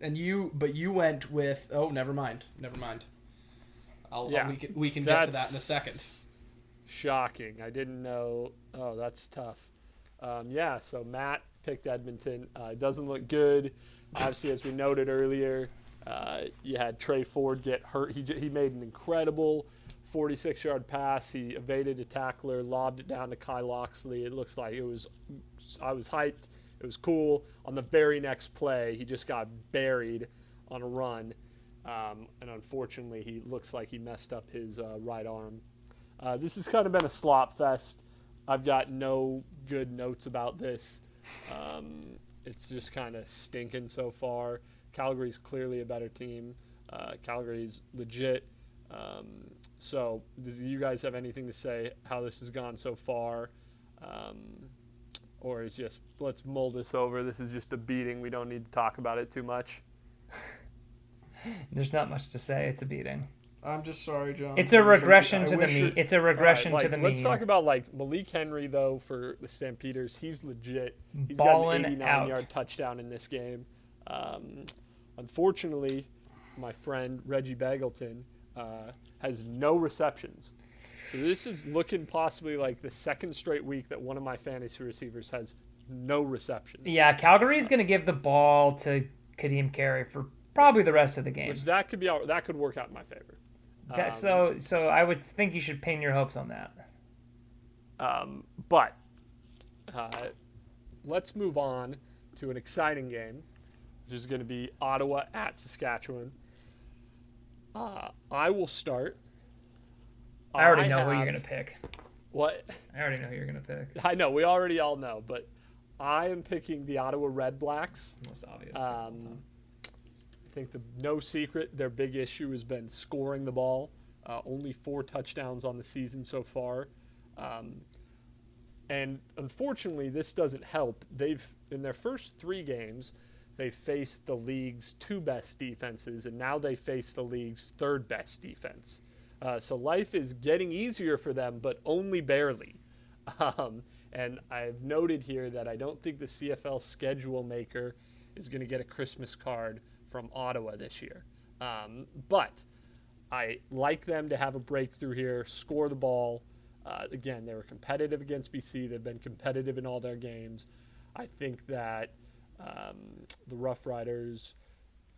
And you, but you went with. Oh, never mind. Never mind. I'll, Yeah, we can we can get to that in a second. Shocking. I didn't know. Oh, that's tough. Um, yeah, so Matt picked Edmonton. Uh, it doesn't look good. Obviously, as we noted earlier, uh, you had Tre Ford get hurt. He, he made an incredible 46 yard pass. He evaded a tackler, lobbed it down to Kai Loxley. It looks like it was. I was hyped. it was cool. On the very next play, he just got buried on a run, um, and unfortunately, he looks like he messed up his uh, right arm. Uh, this has kind of been a slop fest. I've got no good notes about this. Um, it's just kind of stinking so far. Calgary's clearly a better team. Uh, Calgary's legit. Um, so, do you guys have anything to say how this has gone so far? Um, or is just let's mull this over. This is just a beating. We don't need to talk about it too much. There's not much to say. It's a beating. I'm just sorry, John. It's a I wish regression could- to I the wish mean. It's a All right, regression like, to the mean. let's talk about like Malik Henry though for the Stampeders. He's legit. He's Ballin' got an 89 out. yard touchdown in this game. Um, unfortunately, my friend Reggie Begelton uh, has no receptions. So this is looking possibly like the second straight week that one of my fantasy receivers has no receptions. Yeah, Calgary's going to give the ball to Kadeem Carey for probably the rest of the game. Which that could be that could work out in my favor. That, Um, so, so I would think you should pin your hopes on that. Um, but uh, let's move on to an exciting game, which is going to be Ottawa at Saskatchewan. Uh, I will start. I already know who you're going to pick. What? I already know who you're going to pick. I know we already all know, but I am picking the Ottawa Red Blacks. Most obvious. Um, I think the no secret their big issue has been scoring the ball. Uh, only four touchdowns on the season so far, um, and unfortunately, this doesn't help. They've in their first three games, they faced the league's two best defenses, and now they face the league's third best defense. Uh, so life is getting easier for them, but only barely. Um, and I've noted here that I don't think the CFL schedule maker is going to get a Christmas card from Ottawa this year. Um, but I like them to have a breakthrough here, score the ball. Uh, again, they were competitive against BC. They've been competitive in all their games. I think that um, the Rough Riders,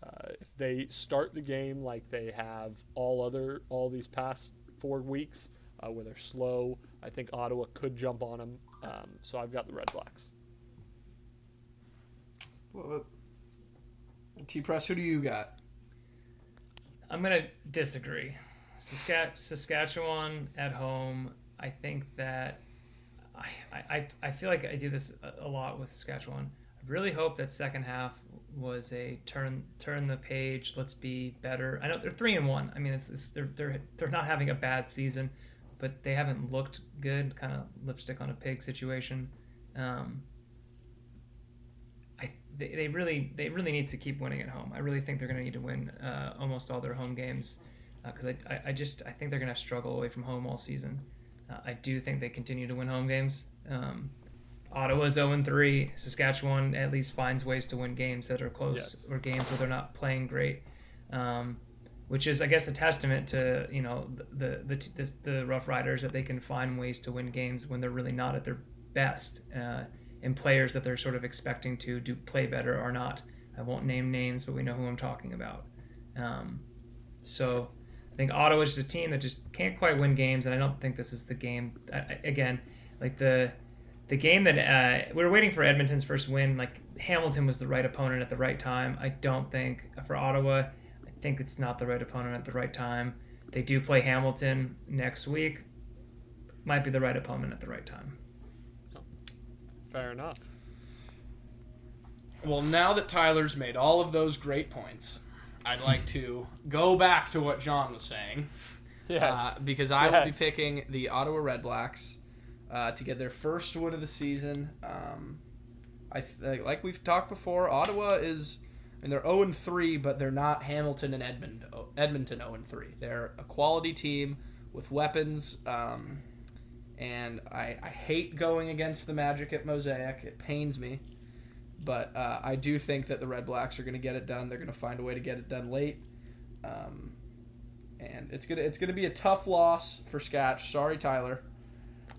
uh, if they start the game like they have all other all these past four weeks, uh, where they're slow, I think Ottawa could jump on them. Um, so I've got the Red Blacks. Well, T Press, who do you got? I'm to disagree. Saskat- Saskatchewan at home, I think that I, I, I feel like I do this a, lot with Saskatchewan. I really hope that second half was a turn turn the page. Let's be better. I know they're three and one. I mean, it's, it's they're they're they're not having a bad season, but they haven't looked good. Kind of lipstick on a pig situation. Um, they, they really they really need to keep winning at home. I really think they're going to need to win uh, almost all their home games because I, I I just I think they're going to struggle away from home all season. Uh, I do think they continue to win home games. Um, Ottawa's 0 3. Saskatchewan at least finds ways to win games that are close Yes. or games where they're not playing great. Um, which is, I guess, a testament to you know the the the, the, the Rough Riders that they can find ways to win games when they're really not at their best, uh, and players that they're sort of expecting to do play better or not. I won't name names, but we know who I'm talking about. Um, so I think Ottawa's just a team that just can't quite win games, and I don't think this is the game. I, again, like the the game that uh, we were waiting for Edmonton's first win. Like Hamilton was the right opponent at the right time. I don't think for Ottawa. I think it's not the right opponent at the right time. They do play Hamilton next week. Might be the right opponent at the right time. Fair enough. Well, now that Tyler's made all of those great points, I'd like to go back to what John was saying. Yes. Uh, because I will be picking the Ottawa Red Blacks uh, to get their first win of the season. Um, I th- like we've talked before. Ottawa is, and they're zero and three, but they're not Hamilton and Edmond Edmonton zero and three. They're a quality team with weapons. Um, and I, I hate going against the Magic at Mosaic. It pains me. But uh, I do think that the Red Blacks are going to get it done. They're going to find a way to get it done late. Um, and it's gonna it's gonna be a tough loss for Scatch. Sorry, Tyler.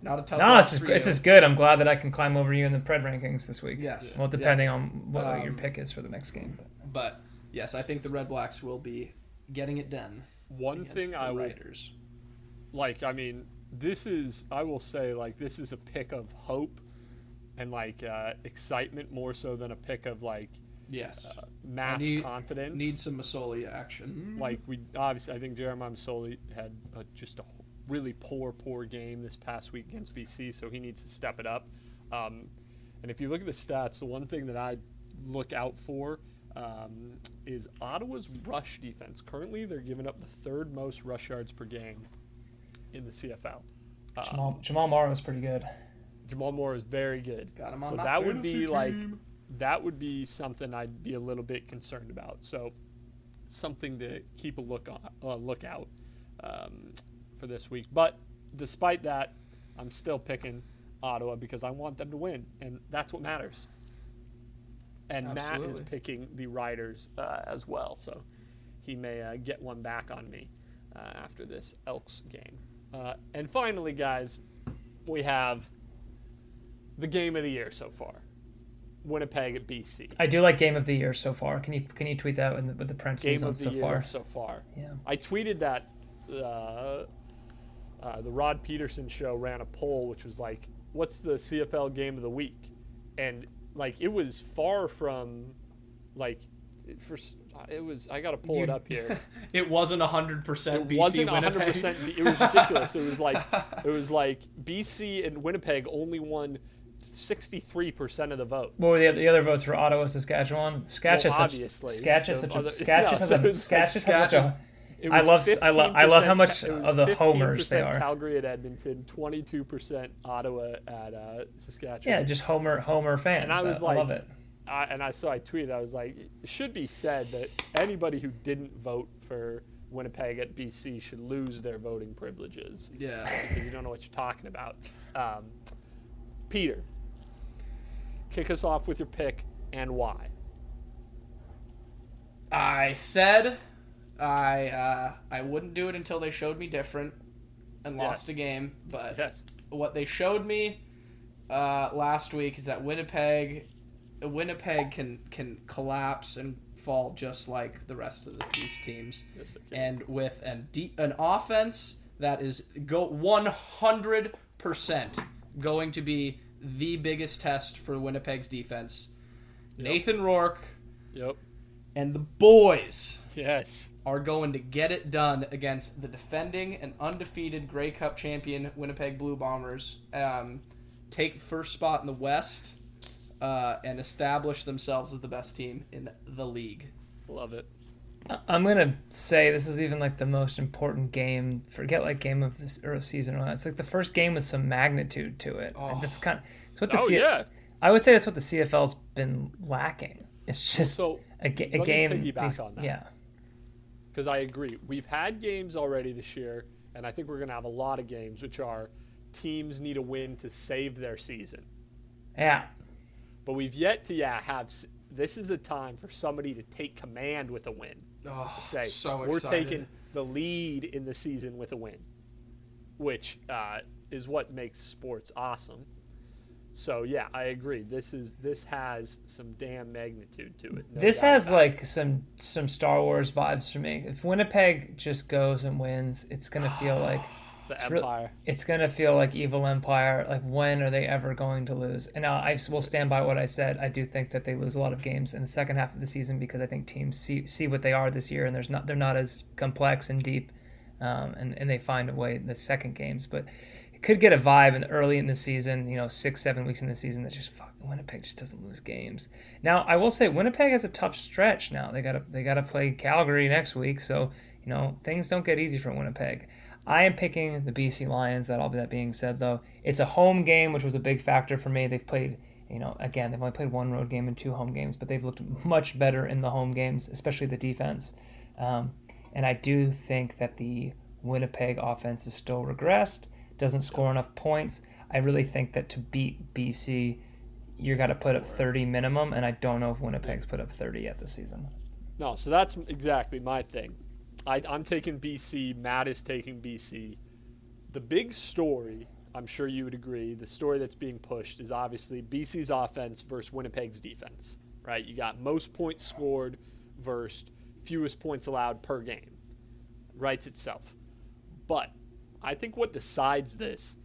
Not a tough No, loss this is this is good. I'm glad that I can climb over you in the pred rankings this week. Yes. Well, depending Yes. on what your Um, pick is for the next game. But yes, I think the Red Blacks will be getting it done. One thing the I will Riders. like I mean, this is I will say like this is a pick of hope, and like uh, excitement more so than a pick of like Yes. mass need- confidence. Need some Masoli action. like we obviously, I think Jeremiah Masoli had a, just a really poor, poor game this past week against BC, so he needs to step it up. Um, and if you look at the stats, the one thing that I look out for um, is Ottawa's rush defense. Currently, they're giving up the third most rush yards per game in the CFL. Uh, Jamal, Jamal Morrow was pretty good. Jamal Moore is very good. Got him on so my that would be fantasy like that would be something I'd be a little bit concerned about. So something to keep a look on, uh, look out um, for this week. But despite that, I'm still picking Ottawa because I want them to win, and that's what matters. And Matt is picking the Riders uh, as well, so he may uh, get one back on me uh, after this Elks game. Uh, and finally, guys, we have the game of the year so far. Winnipeg at BC. I do like game of the year so far. Can you can you tweet that with the, with the parentheses Game on of the so year far? so far. Yeah. I tweeted that uh, uh, the Rod Pedersen show ran a poll, which was like, "What's the CFL game of the week?" And like, it was far from like, for it was. I got to pull it up here. It wasn't hundred percent BC It wasn't Winnipeg. 100. percent It was ridiculous. it was like it was like BC and Winnipeg only won 63 percent of the vote. What were the, the other votes for Ottawa, Saskatchewan? Sketch Well, is such, obviously. Sketch is such a other- Sketch yeah, is so such a it was like Sketch is such Sketch is- a It I love- I lo- I love how much of the homers they 15% are. Calgary at Edmonton, 22% Ottawa at uh, Saskatchewan. yeah, just Homer Homer fans. And I was I love it. I, and I saw I tweeted. I was like, it should be said that anybody who didn't vote for Winnipeg at BC should lose their voting privileges Yeah. because you don't know what you're talking about. Um, Peter, kick us off with your pick and why. I said I uh, I wouldn't do it until they showed me different and lost Yes. a game, but Yes. what they showed me uh, last week is that Winnipeg Winnipeg can can collapse and fall just like the rest of the, these teams. Yes. And with an de- an offense that is go 100% going to be the biggest test for Winnipeg's defense. Nathan Rourke Yep. and the boys Yes. are going to get it done against the defending and undefeated Grey Cup champion Winnipeg Blue Bombers. Um, take first spot in the West uh, and establish themselves as the best team in the league. Love it. I- I'm gonna say this is even like the most important game. Forget like game of this Euro season or not. It's like the first game with some magnitude to it. Oh. That's kind. It's what the Oh C- yeah. I would say that's what the CFL's been lacking. It's just So, a, ga- let a me game. piggyback these- on that. Yeah. because I agree. We've had games already this year, and I think we're going to have a lot of games which are teams need a win to save their season. Yeah. But we've yet to yeah have. This is a time for somebody to take command with a win. Oh, Say so we're excited. taking the lead in the season with a win, which uh, is what makes sports awesome. So yeah, I agree. This is this has some damn magnitude to it. no this has about it. like some some Star Wars vibes for me. If Winnipeg just goes and wins, it's gonna feel like the it's empire. it's gonna feel like Evil Empire. Like when are they ever going to lose? And now I will stand by what I said. I do think that they lose a lot of games in the second half of the season because I think teams see see what they are this year, and there's not they're not as complex and deep, um, and and they find a way in the second games, but. It could get a vibe in early in the season, you know, six, seven weeks in the season that just fucking Winnipeg just doesn't lose games. Now, I will say Winnipeg has a tough stretch now. They gotta they gotta play Calgary next week, so you know things don't get easy for Winnipeg. I am picking the BC Lions. That all that being said, though, it's a home game, which was a big factor for me. They've played, you know, again they've only played one road game and two home games, but they've looked much better in the home games, especially the defense. Um, and I do think that the Winnipeg offense is still regressed, doesn't score enough points. I really think that to beat BC, you got to put up 30 minimum, and I don't know if Winnipeg's put up 30 yet this season. No, so that's exactly my thing. I, I'm taking BC. Matt is taking BC. The big story, I'm sure you would agree, the story that's being pushed is obviously BC's offense versus Winnipeg's defense, right? You got most points scored versus fewest points allowed per game. Writes itself. But I think what decides this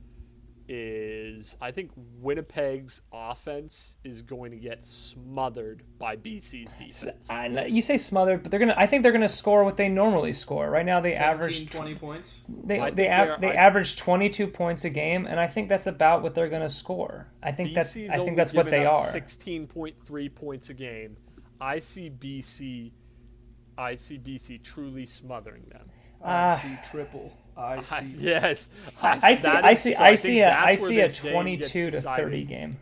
is I think Winnipeg's offense is going to get smothered by BC's defense. I know- you say smothered, but they're gonna. I think they're gonna score what they normally score. Right now, they 17, average 20 points. they I they, av- they're- I- average twenty two points a game, and I think that's about what they're gonna score. I think that's I think that's what they up are. 16.3 points a game. I see BC. I see BC truly smothering them. Ah. I see triple. I I- see. yes, I, I see. that I is- see. so I think see a. that's I where see a this game gets twenty-two to thirty game.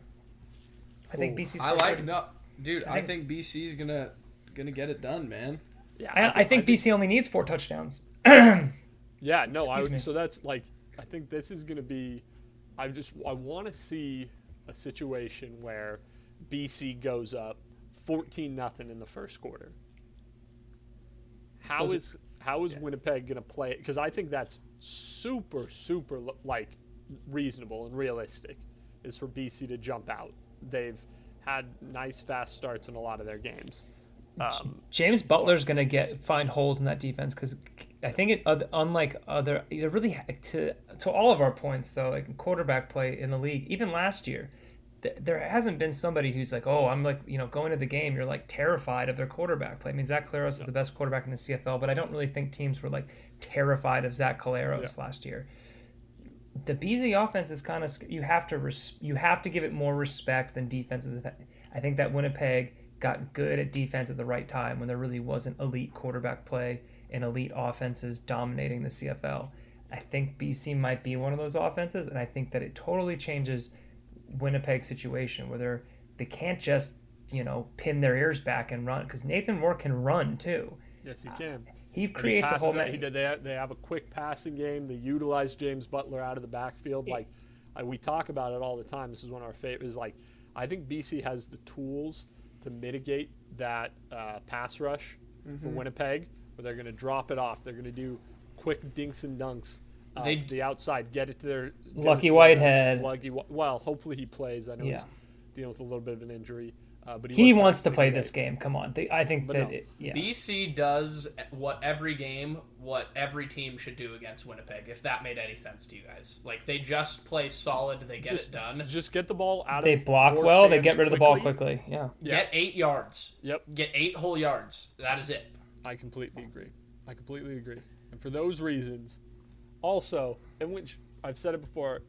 I think Ooh. BC. I like 30. no, dude. I I think BC's gonna gonna get it done, man. Yeah, I, I think BC only needs four touchdowns. Yeah, no, I would, me. so that's like I think this is going to be I just I want to see a situation where BC goes up 14 nothing in the first quarter. How Does it- is how is Winnipeg going to play it cuz I think that's super super like reasonable and realistic is for BC to jump out. They've had nice fast starts in a lot of their games. Um, James Butler's gonna get find holes in that defense because I think it unlike other it really to to all of our points though like quarterback play in the league even last year th- there hasn't been somebody who's like oh I'm like you know going to the game you're like terrified of their quarterback play I mean Zach Collaros is the best quarterback in the CFL but I don't really think teams were like terrified of Zach Collaros last year the BC offense is kind of you have to res, you have to give it more respect than defenses. I think that Winnipeg got good at defense at the right time when there really wasn't elite quarterback play and elite offenses dominating the CFL. I think BC might be one of those offenses, and I think that it totally changes Winnipeg's situation where they're they can't just you know pin their ears back and run because Nathan Moore can run too. yes, he can. He And he creates a whole. it- he did- they, have, they have a quick passing game. They utilize James Butler out of the backfield. Like I, we talk about it all the time. This is one of our favorites. Is like I think BC has the tools to mitigate that uh, pass rush for Winnipeg, where they're going to drop it off. They're going to do quick dinks and dunks. Uh, They- to the outside, get it to their get Lucky to Whitehead. Lucky, Whi- well, hopefully he plays. I know he's dealing with a little bit of an injury, uh, but he, He wants to play this game. Come on, They- I think But that no. it, yeah. BC does what every game, what every team should do against Winnipeg. If that made any sense to you guys, like they just play solid, they get Just, it done. just get the ball out they of block well. They get rid of the ball quickly. Yeah. Yeah. Get eight yards. Yep. Get eight whole yards. That is it. I completely agree. I completely agree. And for those reasons, also, in which I've said it before,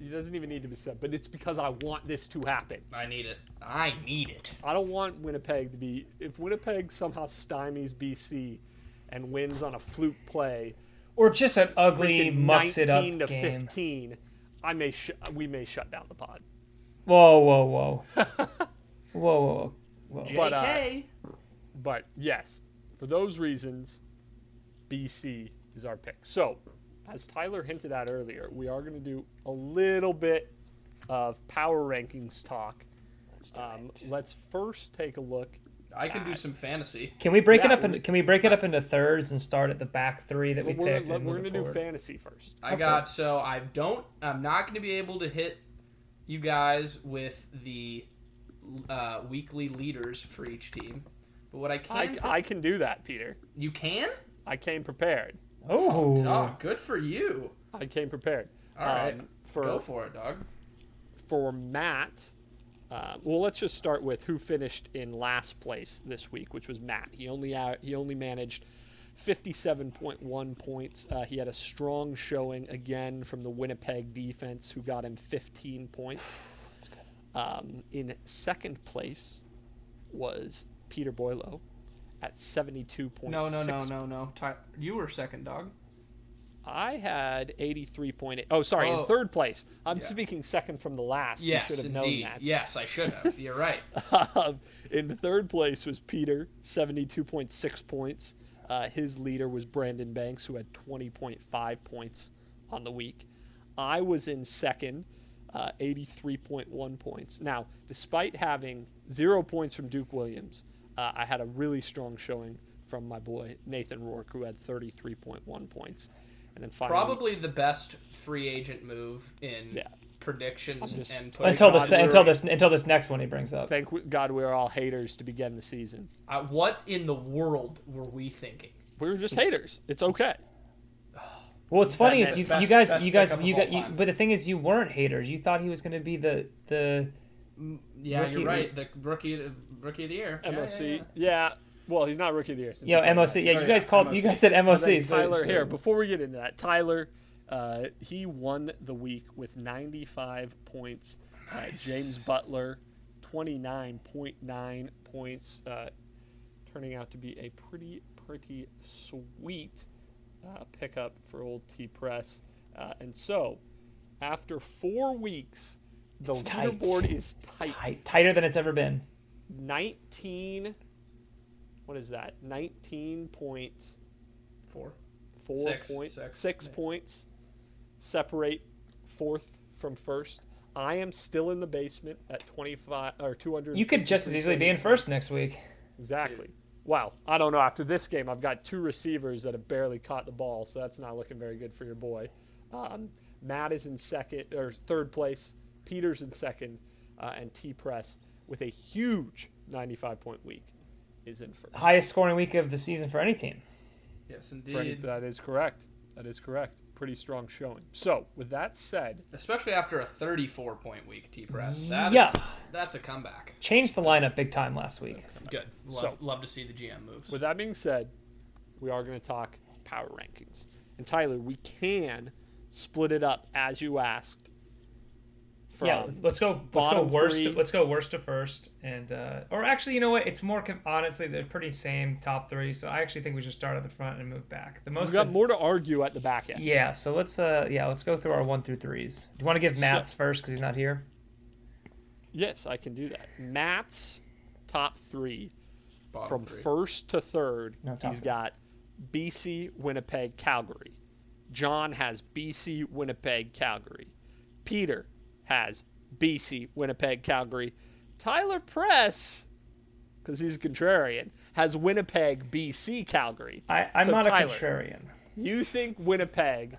it doesn't even need to be said, but it's because I want this to happen. I need it. I need it. I don't want Winnipeg to be. If Winnipeg somehow stymies BC and wins on a fluke play, Or just an ugly mucks it up 19 to game. 15, I may sh- we may shut down the pod. Whoa, whoa, whoa, whoa, whoa, whoa, whoa. But, uh, JK. But yes, for those reasons, BC is our pick. So, as Tyler hinted at earlier, we are going to do a little bit of power rankings talk. Um, let's first take a look. I can do some fantasy. Can we break it up? Into, can we break it up into thirds and start at the back three that we We're, picked? we're, and we're going to do fantasy first. I got so I don't. I'm not going to be able to hit you guys with the uh, weekly leaders for each team. But what I can, I, put- I can do that, Peter. you can. I came prepared. Oh, Oh, good for you. I came prepared. All right, Um, for go for it, dog. for Matt, uh, well, let's just start with who finished in last place this week, which was Matt. He only uh, he only managed 57.1 points. Uh, he had a strong showing again from the Winnipeg defense, who got him 15 points. Um, in second place was Peter Boylo at 72.6. No, no, no, no, no. Ty- you were second, dog. I had 83.8. Oh, sorry, Oh. in third place. I'm Yeah. speaking second from the last. you Yes, should have known indeed. that. Yes, I should have. You're right. Um, in third place was Peter, 72.6 points. Uh, his leader was Brandon Banks, who had 20.5 points on the week. I was in second, uh, 83.1 points. Now, despite having zero points from Duke Williams, uh, I had a really strong showing from my boy Nathan Rourke, who had 33.1 points. And then finally, Probably the best free agent move in Yeah. predictions just- and Thank until this we're- until this until this next one he brings up. Thank God we are all haters to begin the season. Uh, what in the world were we thinking? We were just haters. It's okay. Well, what's funny Best- is you, best- you guys, best you guys, you got, you, but the thing is, you weren't haters. You thought he was going to be the the. Mm, Yeah, Rookie- you're right. The rookie, of the- rookie of the year. MOC. yeah, Yeah, yeah. Well, he's not rookie of the year. Since You know, MOC. Yeah, Oh, you yeah, guys called. You guys said MOC. so- Tyler so- here. Before we get into that, Tyler, uh, he won the week with 95 points. Uh, James Butler, 29.9 points, uh, turning out to be a pretty, pretty sweet uh, pickup for old T Press. Uh, and so, after four weeks, the It's tight. leaderboard is tight. Tight, tighter than it's ever been. 19. What is that? 19 points Four. four Six, points, six. six points separate fourth from first. I am still in the basement at 25 or 200. You could just as easily be in first next week. Exactly. Wow. I don't know. After this game, I've got two receivers that have barely caught the ball, so that's not looking very good for your boy. Um, Matt is in second or third place. Peter's in second, uh, and T Press with a huge 95 point week is in first. Highest scoring week of the season for any team. Yes, For any- indeed. that is correct. That is correct. Pretty strong showing. So, with that said, Especially after a 34 point week, T Press. That Yeah. is- that's a comeback. Changed the lineup big time last week. Good. Love, So- love to see the GM moves. with that being said, we are going to talk power rankings. And Tyler, we can split it up as you asked. From yeah, let's, let's go. Let's go bottom worst. three- To, let's go worst to first, and uh, or actually, you know what? It's more honestly, they're pretty same top three. So I actually think we should start at the front and move back. The most. We've got more to argue at the back end. yeah. So let's uh yeah let's go through our one through threes. Do you want to give So- Matt's first because he's not here? Yes, I can do that. Matt's top three Bottom from three. first to third, No, top he's three. got BC, Winnipeg, Calgary. John has BC, Winnipeg, Calgary. Peter has BC, Winnipeg, Calgary. Tyler Press, because he's a contrarian, has Winnipeg, BC, Calgary. I, I'm So, not Tyler, a contrarian. You think Winnipeg,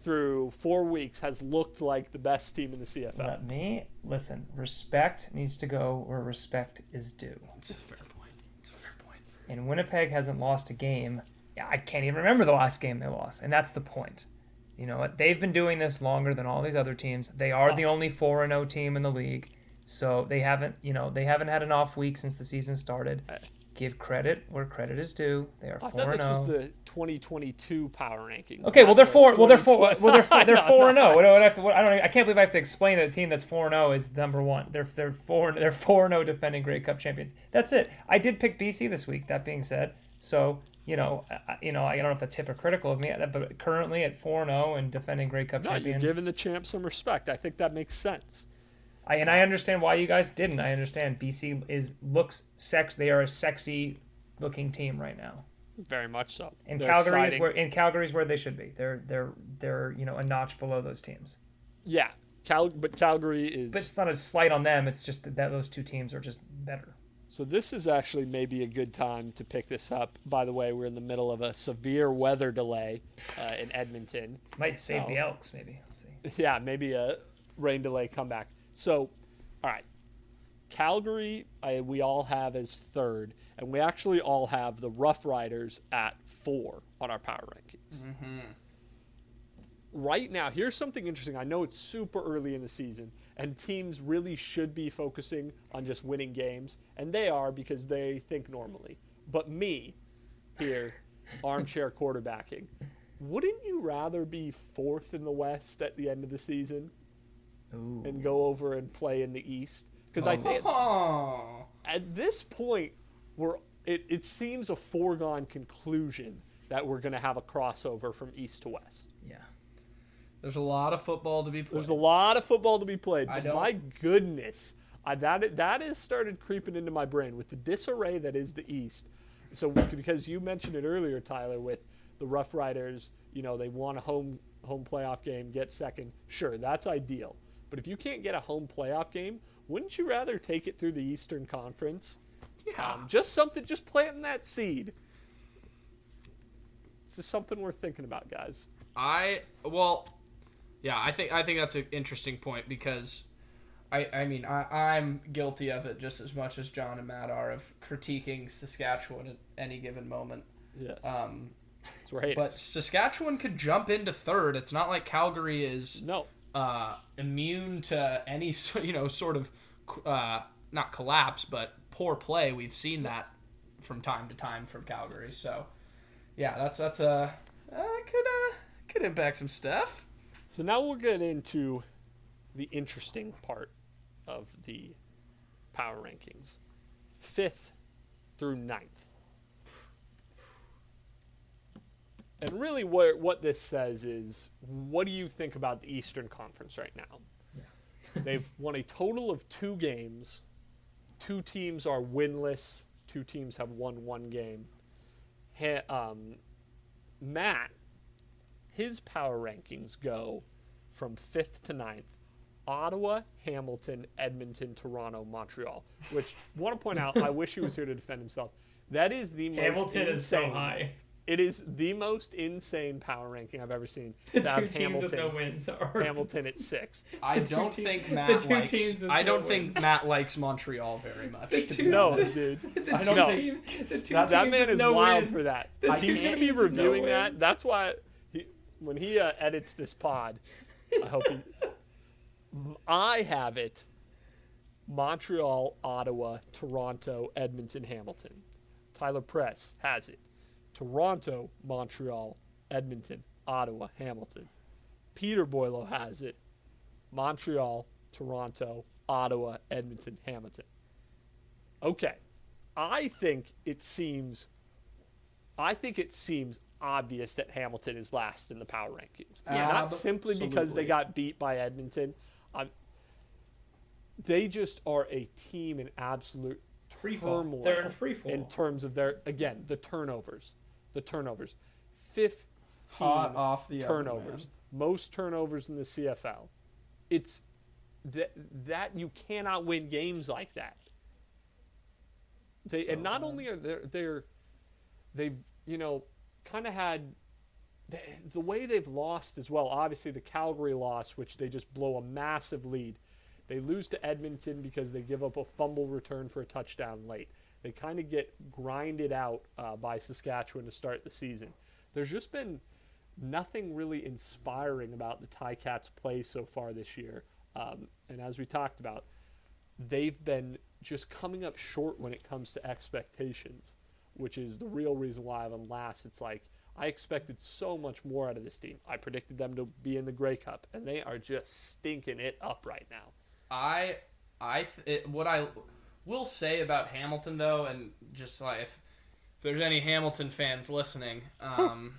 through four weeks, has looked like the best team in the CFL? Let me listen. Respect needs to go where respect is due. It's a fair point. It's a fair point. And Winnipeg hasn't lost a game. Yeah, I can't even remember the last game they lost, and that's the point. You know what? They've been doing this longer than all these other teams. They are the only four and zero team in the league, so they haven't. You know, they haven't had an off week since the season started. Give credit where credit is due. They are I four thought and this was zero. Oh. the 2022 power rankings. Okay, well they're four. Well they're four. Well they're four, they're I know, four and no, zero. What do I have to? I don't. I can't believe I have to explain that a team that's four and zero is number one. They're they're four. They're four and zero defending Grey Cup champions. That's it. I did pick BC this week. That being said, so you know, I, you know, I don't know if that's hypocritical of me, uh, but currently at four and zero and defending Grey Cup No, you're champions. giving the champ some respect. I think that makes sense. I, and I understand why you guys didn't. I understand BC is looks sex. They are a sexy looking team right now. Very much so. And They're Calgary is where in Calgary is where they should be. They're they're they're you know a notch below those teams. Yeah, Cal- but Calgary is. But it's not a slight on them. It's just that those two teams are just better. So this is actually maybe a good time to pick this up. By the way, we're in the middle of a severe weather delay uh, in Edmonton. Might save the Oh. Elks, maybe. Let's see. Yeah, maybe a rain delay comeback. So, all right, Calgary, I, we all have as third, and we actually all have the Rough Riders at four on our power rankings. Right now, here's something interesting. I know it's super early in the season, and teams really should be focusing on just winning games, and they are because they think normally. But me, here, armchair quarterbacking, wouldn't you rather be fourth in the West at the end of the season? Ooh. and go over and play in the East. Because I think Oh. at this point, we're it, it seems a foregone conclusion that we're going to have a crossover from East to West. Yeah. There's a lot of football to be played. There's a lot of football to be played, but my goodness, I, that that has started creeping into my brain with the disarray that is the East. So because you mentioned it earlier, Tyler, with the Rough Riders, you know they want a home home playoff game, get second. Sure, that's ideal. But if you can't get a home playoff game, wouldn't you rather take it through the Eastern Conference? yeah. Um, just something, just planting that seed. This is something worth thinking about, guys. I well, yeah, I think I think that's an interesting point because I I mean I I'm guilty of it just as much as John and Matt are of critiquing Saskatchewan at any given moment. Yes. Um, It's Raiders. But Saskatchewan could jump into third. It's not like Calgary is no, uh, immune to any you know sort of uh, not collapse but poor play. We've seen that from time to time from Calgary. So yeah, that's that's a uh, could uh, could impact some stuff. So now we'll get into the interesting part of the power rankings. Fifth through ninth. And really what what this says is what do you think about the Eastern Conference right now? They've won a total of two games. Two teams are winless. Two teams have won one game. Ha- um, Matt his power rankings go from fifth to ninth. Ottawa, Hamilton, Edmonton, Toronto, Montreal. Which want to point out, I wish he was here to defend himself. That is the most Hamilton is so insane- high. It is the most insane power ranking I've ever seen. The two teams Hamilton, with no wins are. Hamilton at sixth. I don't te- think Matt likes. I don't think wins. Matt likes Montreal very much. The two- No, honest. dude. The I don't know. team- the two That- That man is no wild wins. for that. The He's going to be teams with no reviewing that. wins. That's why he, when he uh, edits this pod, I hope he. I have it Montreal, Ottawa, Toronto, Edmonton, Hamilton. Tyler Press has it Toronto, Montreal, Edmonton, Ottawa, Hamilton. Peter Boylo has it Montreal, Toronto, Ottawa, Edmonton, Hamilton. Okay. I think it seems I think it seems obvious that Hamilton is last in the power rankings. Not simply because they got beat by Edmonton. Um, they just are a team in absolute Free turmoil They're in free fall. in terms of their again the turnovers, the turnovers, fifteen Hot off the oven, turnovers, most turnovers in the CFL. It's that that you cannot win games like that. They So and not only are they they're they've you know kind of had the, the way they've lost as well. Obviously the Calgary loss, which they just blow a massive lead. They lose to Edmonton because they give up a fumble return for a touchdown late. They kind of get grinded out uh, by Saskatchewan to start the season. There's just been nothing really inspiring about the Ticats' play so far this year. Um, and as we talked about, they've been just coming up short when it comes to expectations, which is the real reason why I have them last. It's like I expected so much more out of this team. I predicted them to be in the Grey Cup, and they are just stinking it up right now. I I th- it, what I will say about Hamilton though, and just like if, if there's any Hamilton fans listening, um,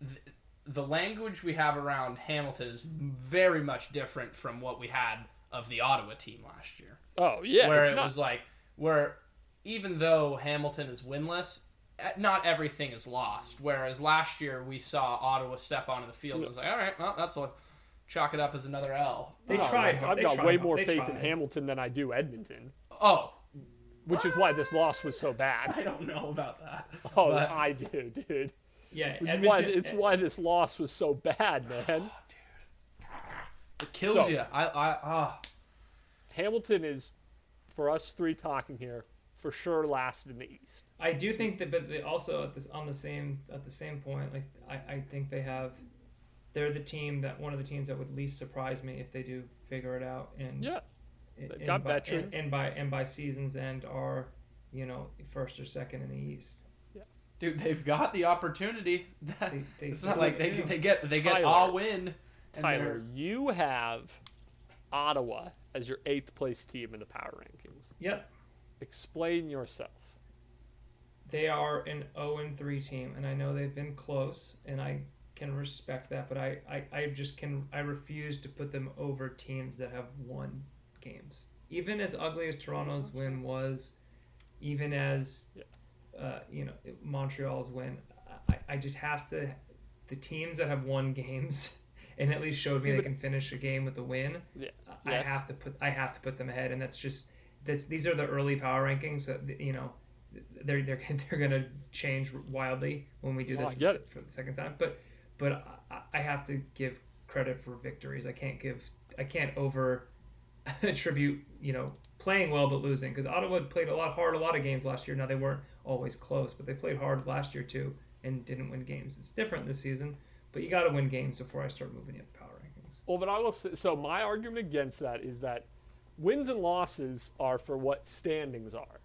th- the language we have around Hamilton is very much different from what we had of the Ottawa team last year, Oh yeah, where it not, was like where even though Hamilton is winless. eh, Not everything is lost. Whereas last year we saw Ottawa step onto the field and was like, all right, well, that's a chalk it up as another L. They oh, tried. I've They got tried way more They faith in. Hamilton than I do Edmonton, Oh, which is why this loss was so bad. I don't know about that. Oh, But- I do, dude. Yeah, Which is why Edmonton- it's why this loss was so bad, man. It kills So- you. I, I, ah. Hamilton is, for us three talking here, for sure last in the East. I do think that, but they also at this on the same at the same point, like I, I think they have, they're the team that one of the teams that would least surprise me if they do figure it out and Yeah, and, They've got by, veterans. and, and by and by seasons end are, you know, first or second in the East. Dude, they've got the opportunity. They, they it's not like they, they get they get all win. Tyler, you have Ottawa as your eighth place team in the power rankings. Yep, Explain yourself. they are an 0 and 3 team, and I know they've been close, and I can respect that, but I, I, I just can I refuse to put them over teams that have won games. Even as ugly as Toronto's win was, even as uh, you know Montreal's win, I, I just have to the teams that have won games and at least showed See, me they can finish a game with a win. Yeah. Yes. I have to put I have to put them ahead, and that's just that's these are the early power rankings. So you know, they're they're they're gonna change wildly when we do Oh, this it. for the second time. But but I, I have to give credit for victories. I can't give I can't over attribute you know playing well but losing because Ottawa played a lot hard a lot of games last year. Now they weren't always close, but they played hard last year too. and didn't win games. It's different this season, but you got to win games before I start moving you up the power rankings. Well, but I will say, so my argument against that is that wins and losses are for what standings are.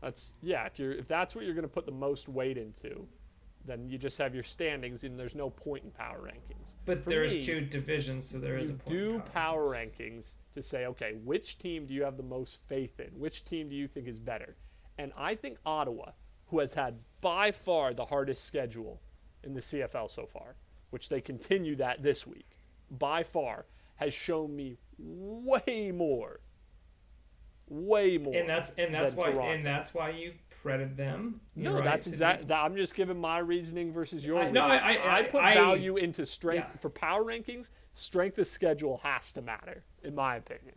That's yeah, if you're if that's what you're going to put the most weight into, then you just have your standings and there's no point in power rankings. But For there's me, two divisions, so there is a you do power rankings. rankings to say, okay, which team do you have the most faith in? Which team do you think is better? And I think Ottawa, who has had by far the hardest schedule in the CFL so far, which they continue that this week, by far, has shown me way more. Way more. And that's and that's why Toronto. and that's why you credit them. No, right that's to be- exactly. I'm just giving my reasoning versus your I- reasoning. no, I- I- I- put I- value into strength yeah. for power rankings. Strength of schedule has to matter, in my opinion.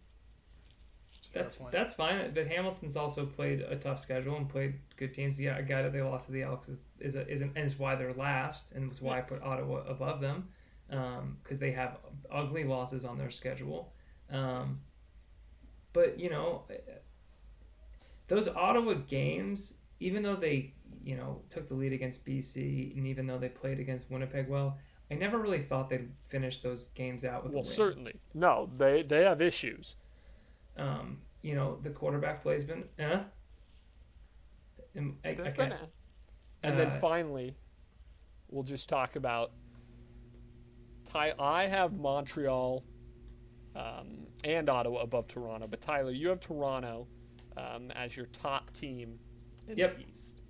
That's that's fine. But Hamilton's also played a tough schedule and played good teams. Yeah, a guy that they lost to the Elks is is a, is, an, and is why they're last, and it's why Yes. I put Ottawa above them, um, because they have ugly losses on their schedule. Um, but you know, those Ottawa games, even though they you know took the lead against BC, and even though they played against Winnipeg well, I never really thought they'd finish those games out with Well, a win. certainly. No, they they have issues. Um, you know, the quarterback play's been, eh? I, I been a- And then Uh, finally, we'll just talk about. Ty, I have Montreal um, and Ottawa above Toronto, but Tyler, you have Toronto um, as your top team in Yep. the East.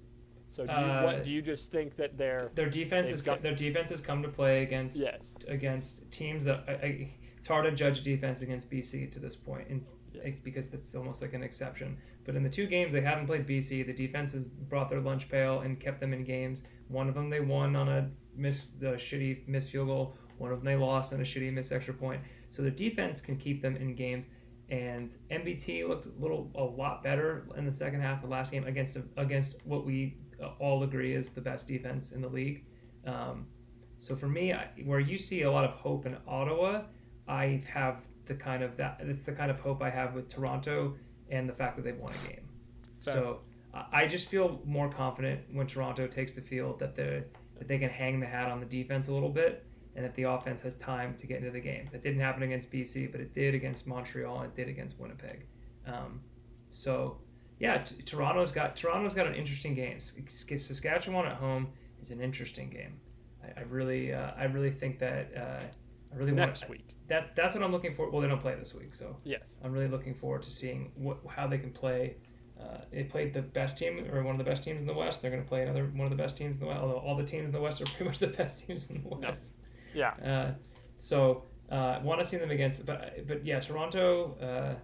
So do you, Uh, what do you just think that they're? their defense They've is got- their defense has come to play against Yes. against teams that I, I, it's hard to judge defense against BC to this point, and like, because that's almost like an exception. But in the two games they haven't played BC, the defense has brought their lunch pail and kept them in games. One of them they won on a miss, the shitty missed field goal. One of them they lost on a shitty missed extra point. So their defense can keep them in games. And MBT looked a little a lot better in the second half of the last game against against what we uh, all agree is the best defense in the league. Um, so for me, I, where you see a lot of hope in Ottawa, I have the kind of that. It's the kind of hope I have with Toronto and the fact that they've won a game. So I I just feel more confident when Toronto takes the field that they that they can hang the hat on the defense a little bit and that the offense has time to get into the game. That didn't happen against BC, but it did against Montreal and it did against Winnipeg. Um, so yeah, t- Toronto's got Toronto's got an interesting game. S- Saskatchewan at home is an interesting game. I, I really uh, I really think that uh, I really Next want week. that that's what I'm looking for. Well, they don't play this week, so Yes. I'm really looking forward to seeing what how they can play. Uh, they played the best team or one of the best teams in the West. They're going to play another one of the best teams in the West. Although all the teams in the West are pretty much the best teams in the West. Yeah. Uh, so uh, want to see them against, but but yeah, Toronto. Uh,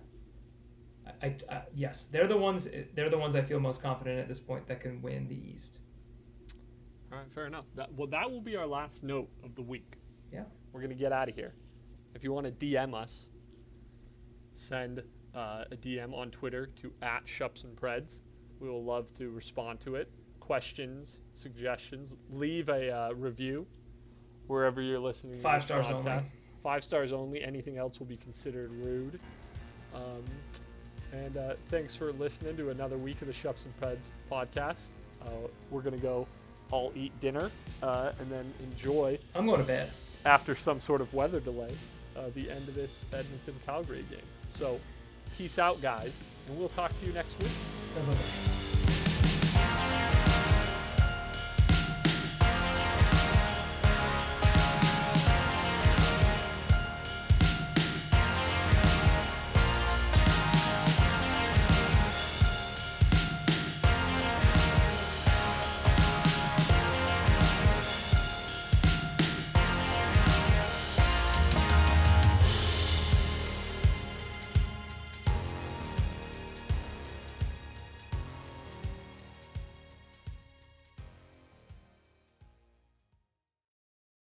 I, I, I yes, they're the ones. They're the ones I feel most confident at this point that can win the East. All right, fair enough. That, well, that will be our last note of the week. Yeah. We're going to get out of here. If you want to DM us, send uh, a DM on Twitter to at Shups and Preds. We will love to respond to it. Questions, suggestions, leave a uh, review wherever you're listening. to Five stars only. Five stars only. Anything else will be considered rude. Um, and uh, thanks for listening to another week of the Shups and Preds podcast. Uh, we're going to go all eat dinner uh, and then enjoy I'm going to bed. after some sort of weather delay, uh, the end of this Edmonton Calgary game. So, peace out, guys, and we'll talk to you next week.